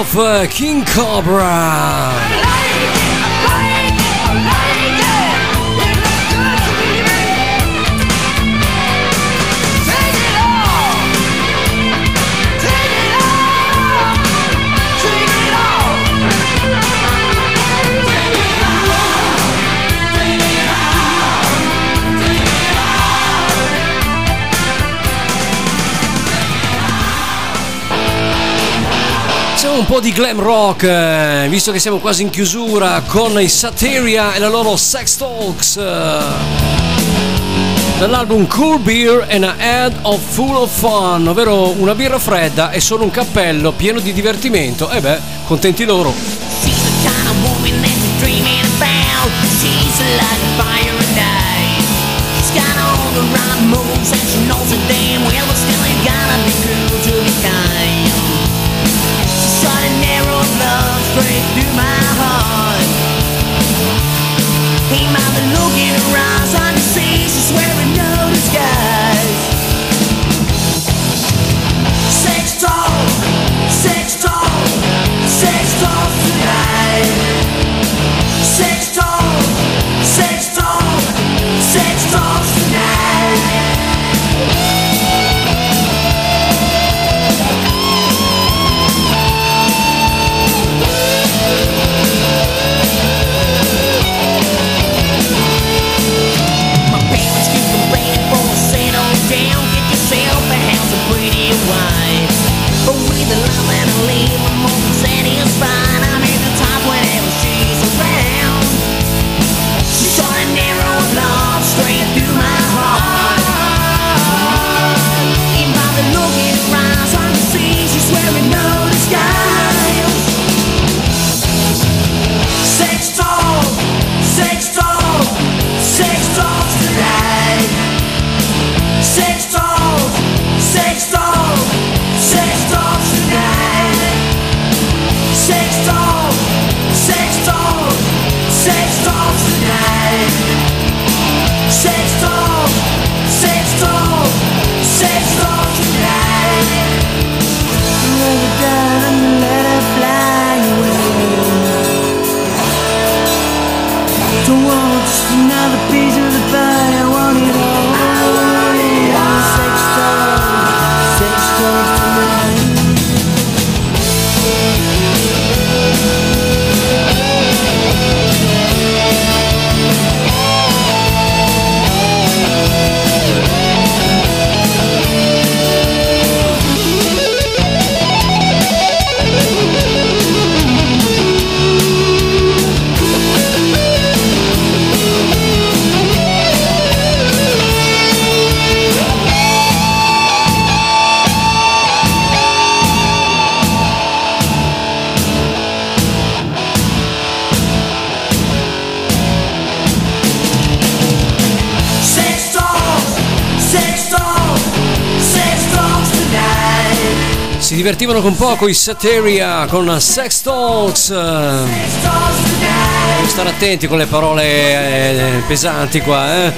Speaker 2: Shake It Off, eh, King Cobra. Po' di glam rock, eh, visto che siamo quasi in chiusura con i Sateria e la loro Sex Talks. eh, Dall'album Cool Beer and a Head of Full of Fun, ovvero una birra fredda e solo un cappello pieno di divertimento. E beh, contenti loro.
Speaker 7: She's straight through my heart. Ain't by the look in her eyes, I can see she's wearing no disguise. Sex talk, sex talk, sex talk tonight. Sex talk, sex talk, sex talk
Speaker 2: divertivano con poco i Sateria con Sex Talks. eh. Devo stare attenti con le parole eh, pesanti qua, eh.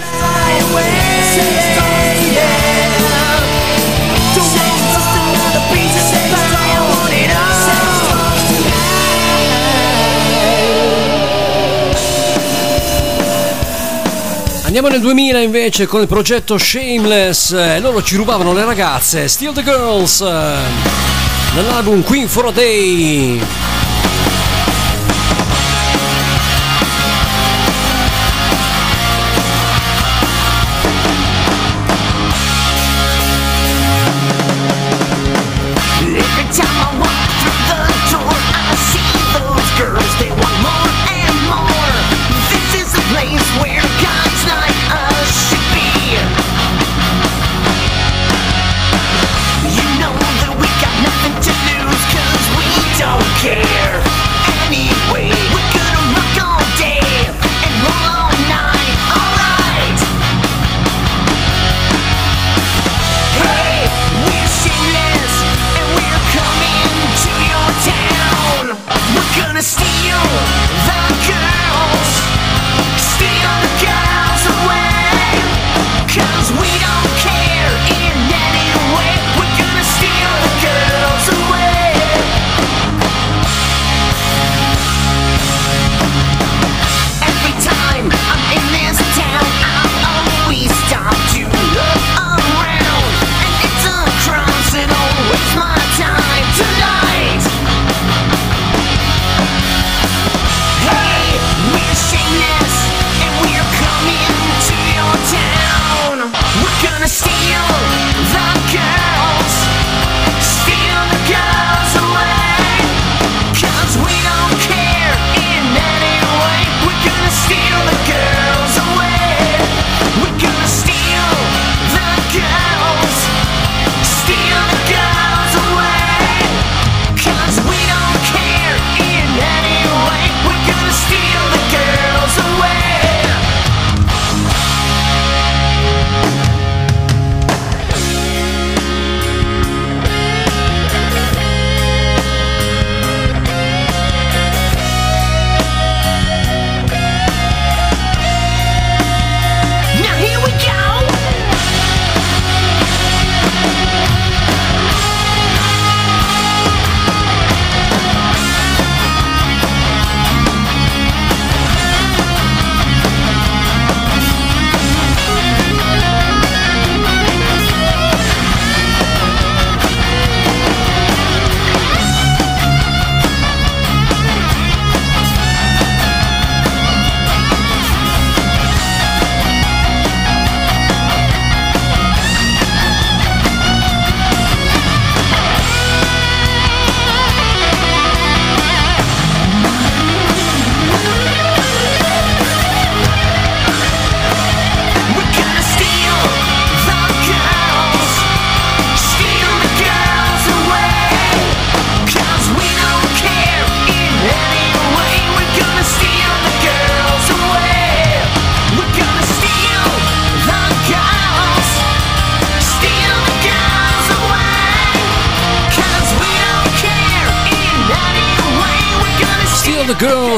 Speaker 2: Andiamo nel 2000 invece con il progetto Shameless, eh, loro ci rubavano le ragazze, Still the Girls, nell'album Queen for a Day.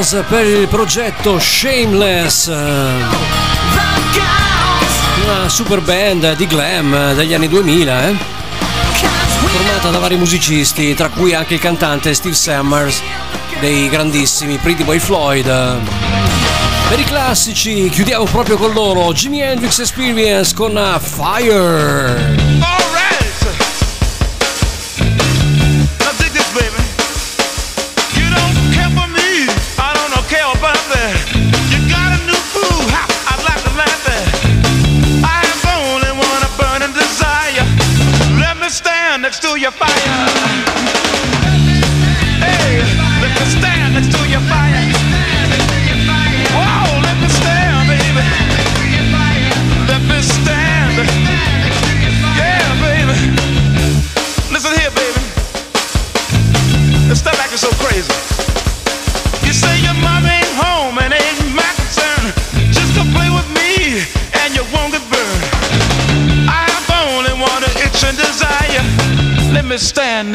Speaker 2: Chaos per il progetto Shameless. Una super band di glam degli anni 2000, eh? formata da vari musicisti, tra cui anche il cantante Steve Summers dei grandissimi Pretty Boy Floyd. Per i classici chiudiamo proprio con loro Jimi Hendrix Experience con Fire.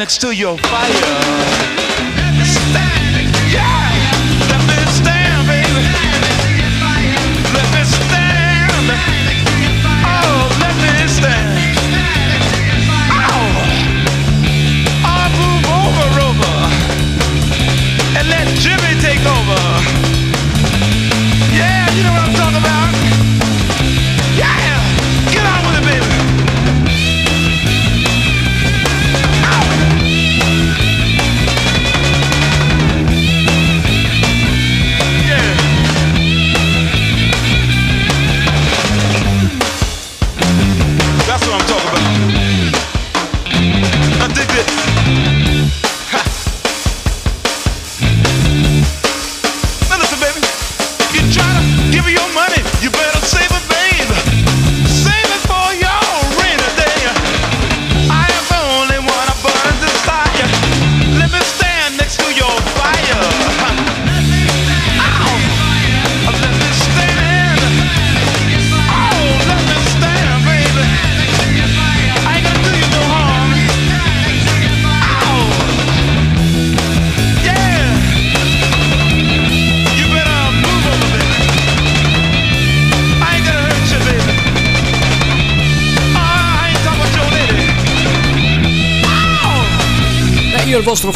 Speaker 3: next to your fire.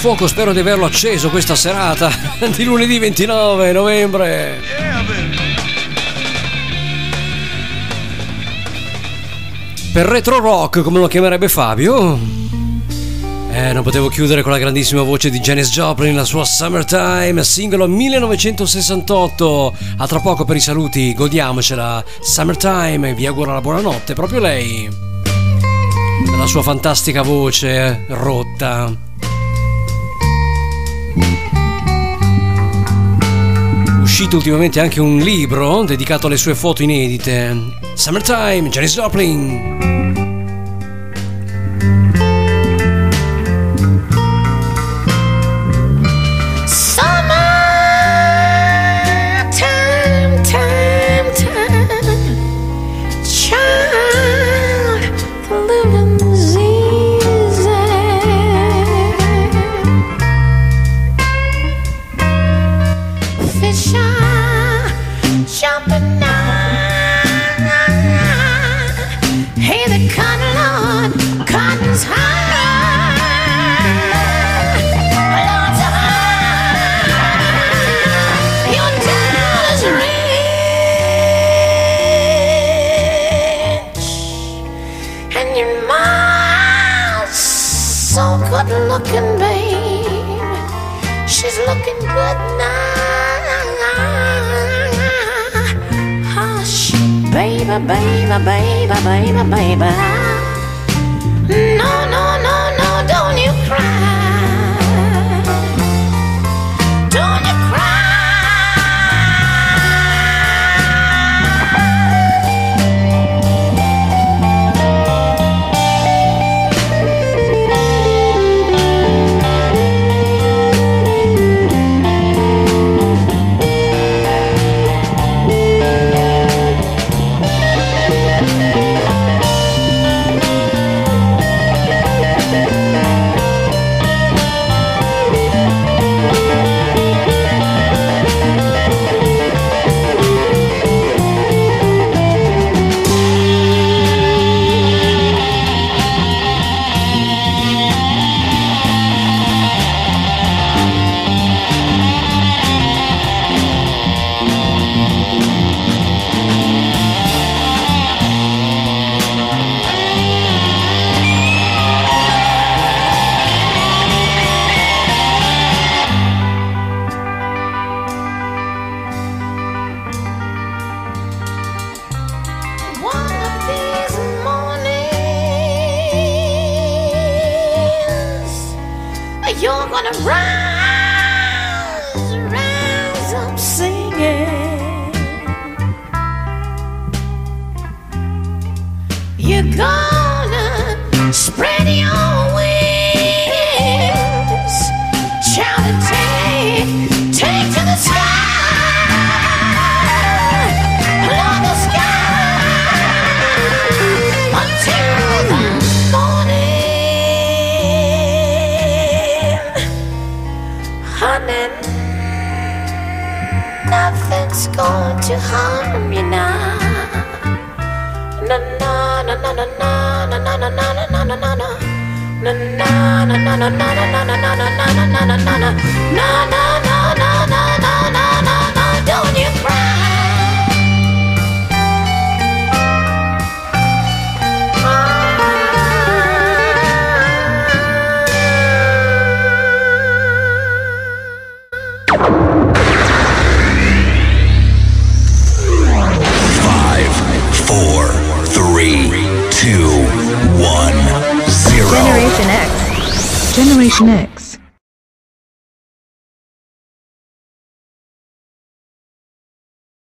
Speaker 2: fuoco, spero di averlo acceso questa serata (laughs) di lunedì 29 novembre. Per retro rock, come lo chiamerebbe Fabio. Eh, non potevo chiudere con la grandissima voce di Janis Joplin, la sua Summertime, singolo 1968. A tra poco per i saluti, godiamocela. Summertime, vi auguro la buonanotte, proprio lei. La sua fantastica voce eh, rotta. uscito ultimamente anche un libro dedicato alle sue foto inedite. Summertime, Janis Joplin.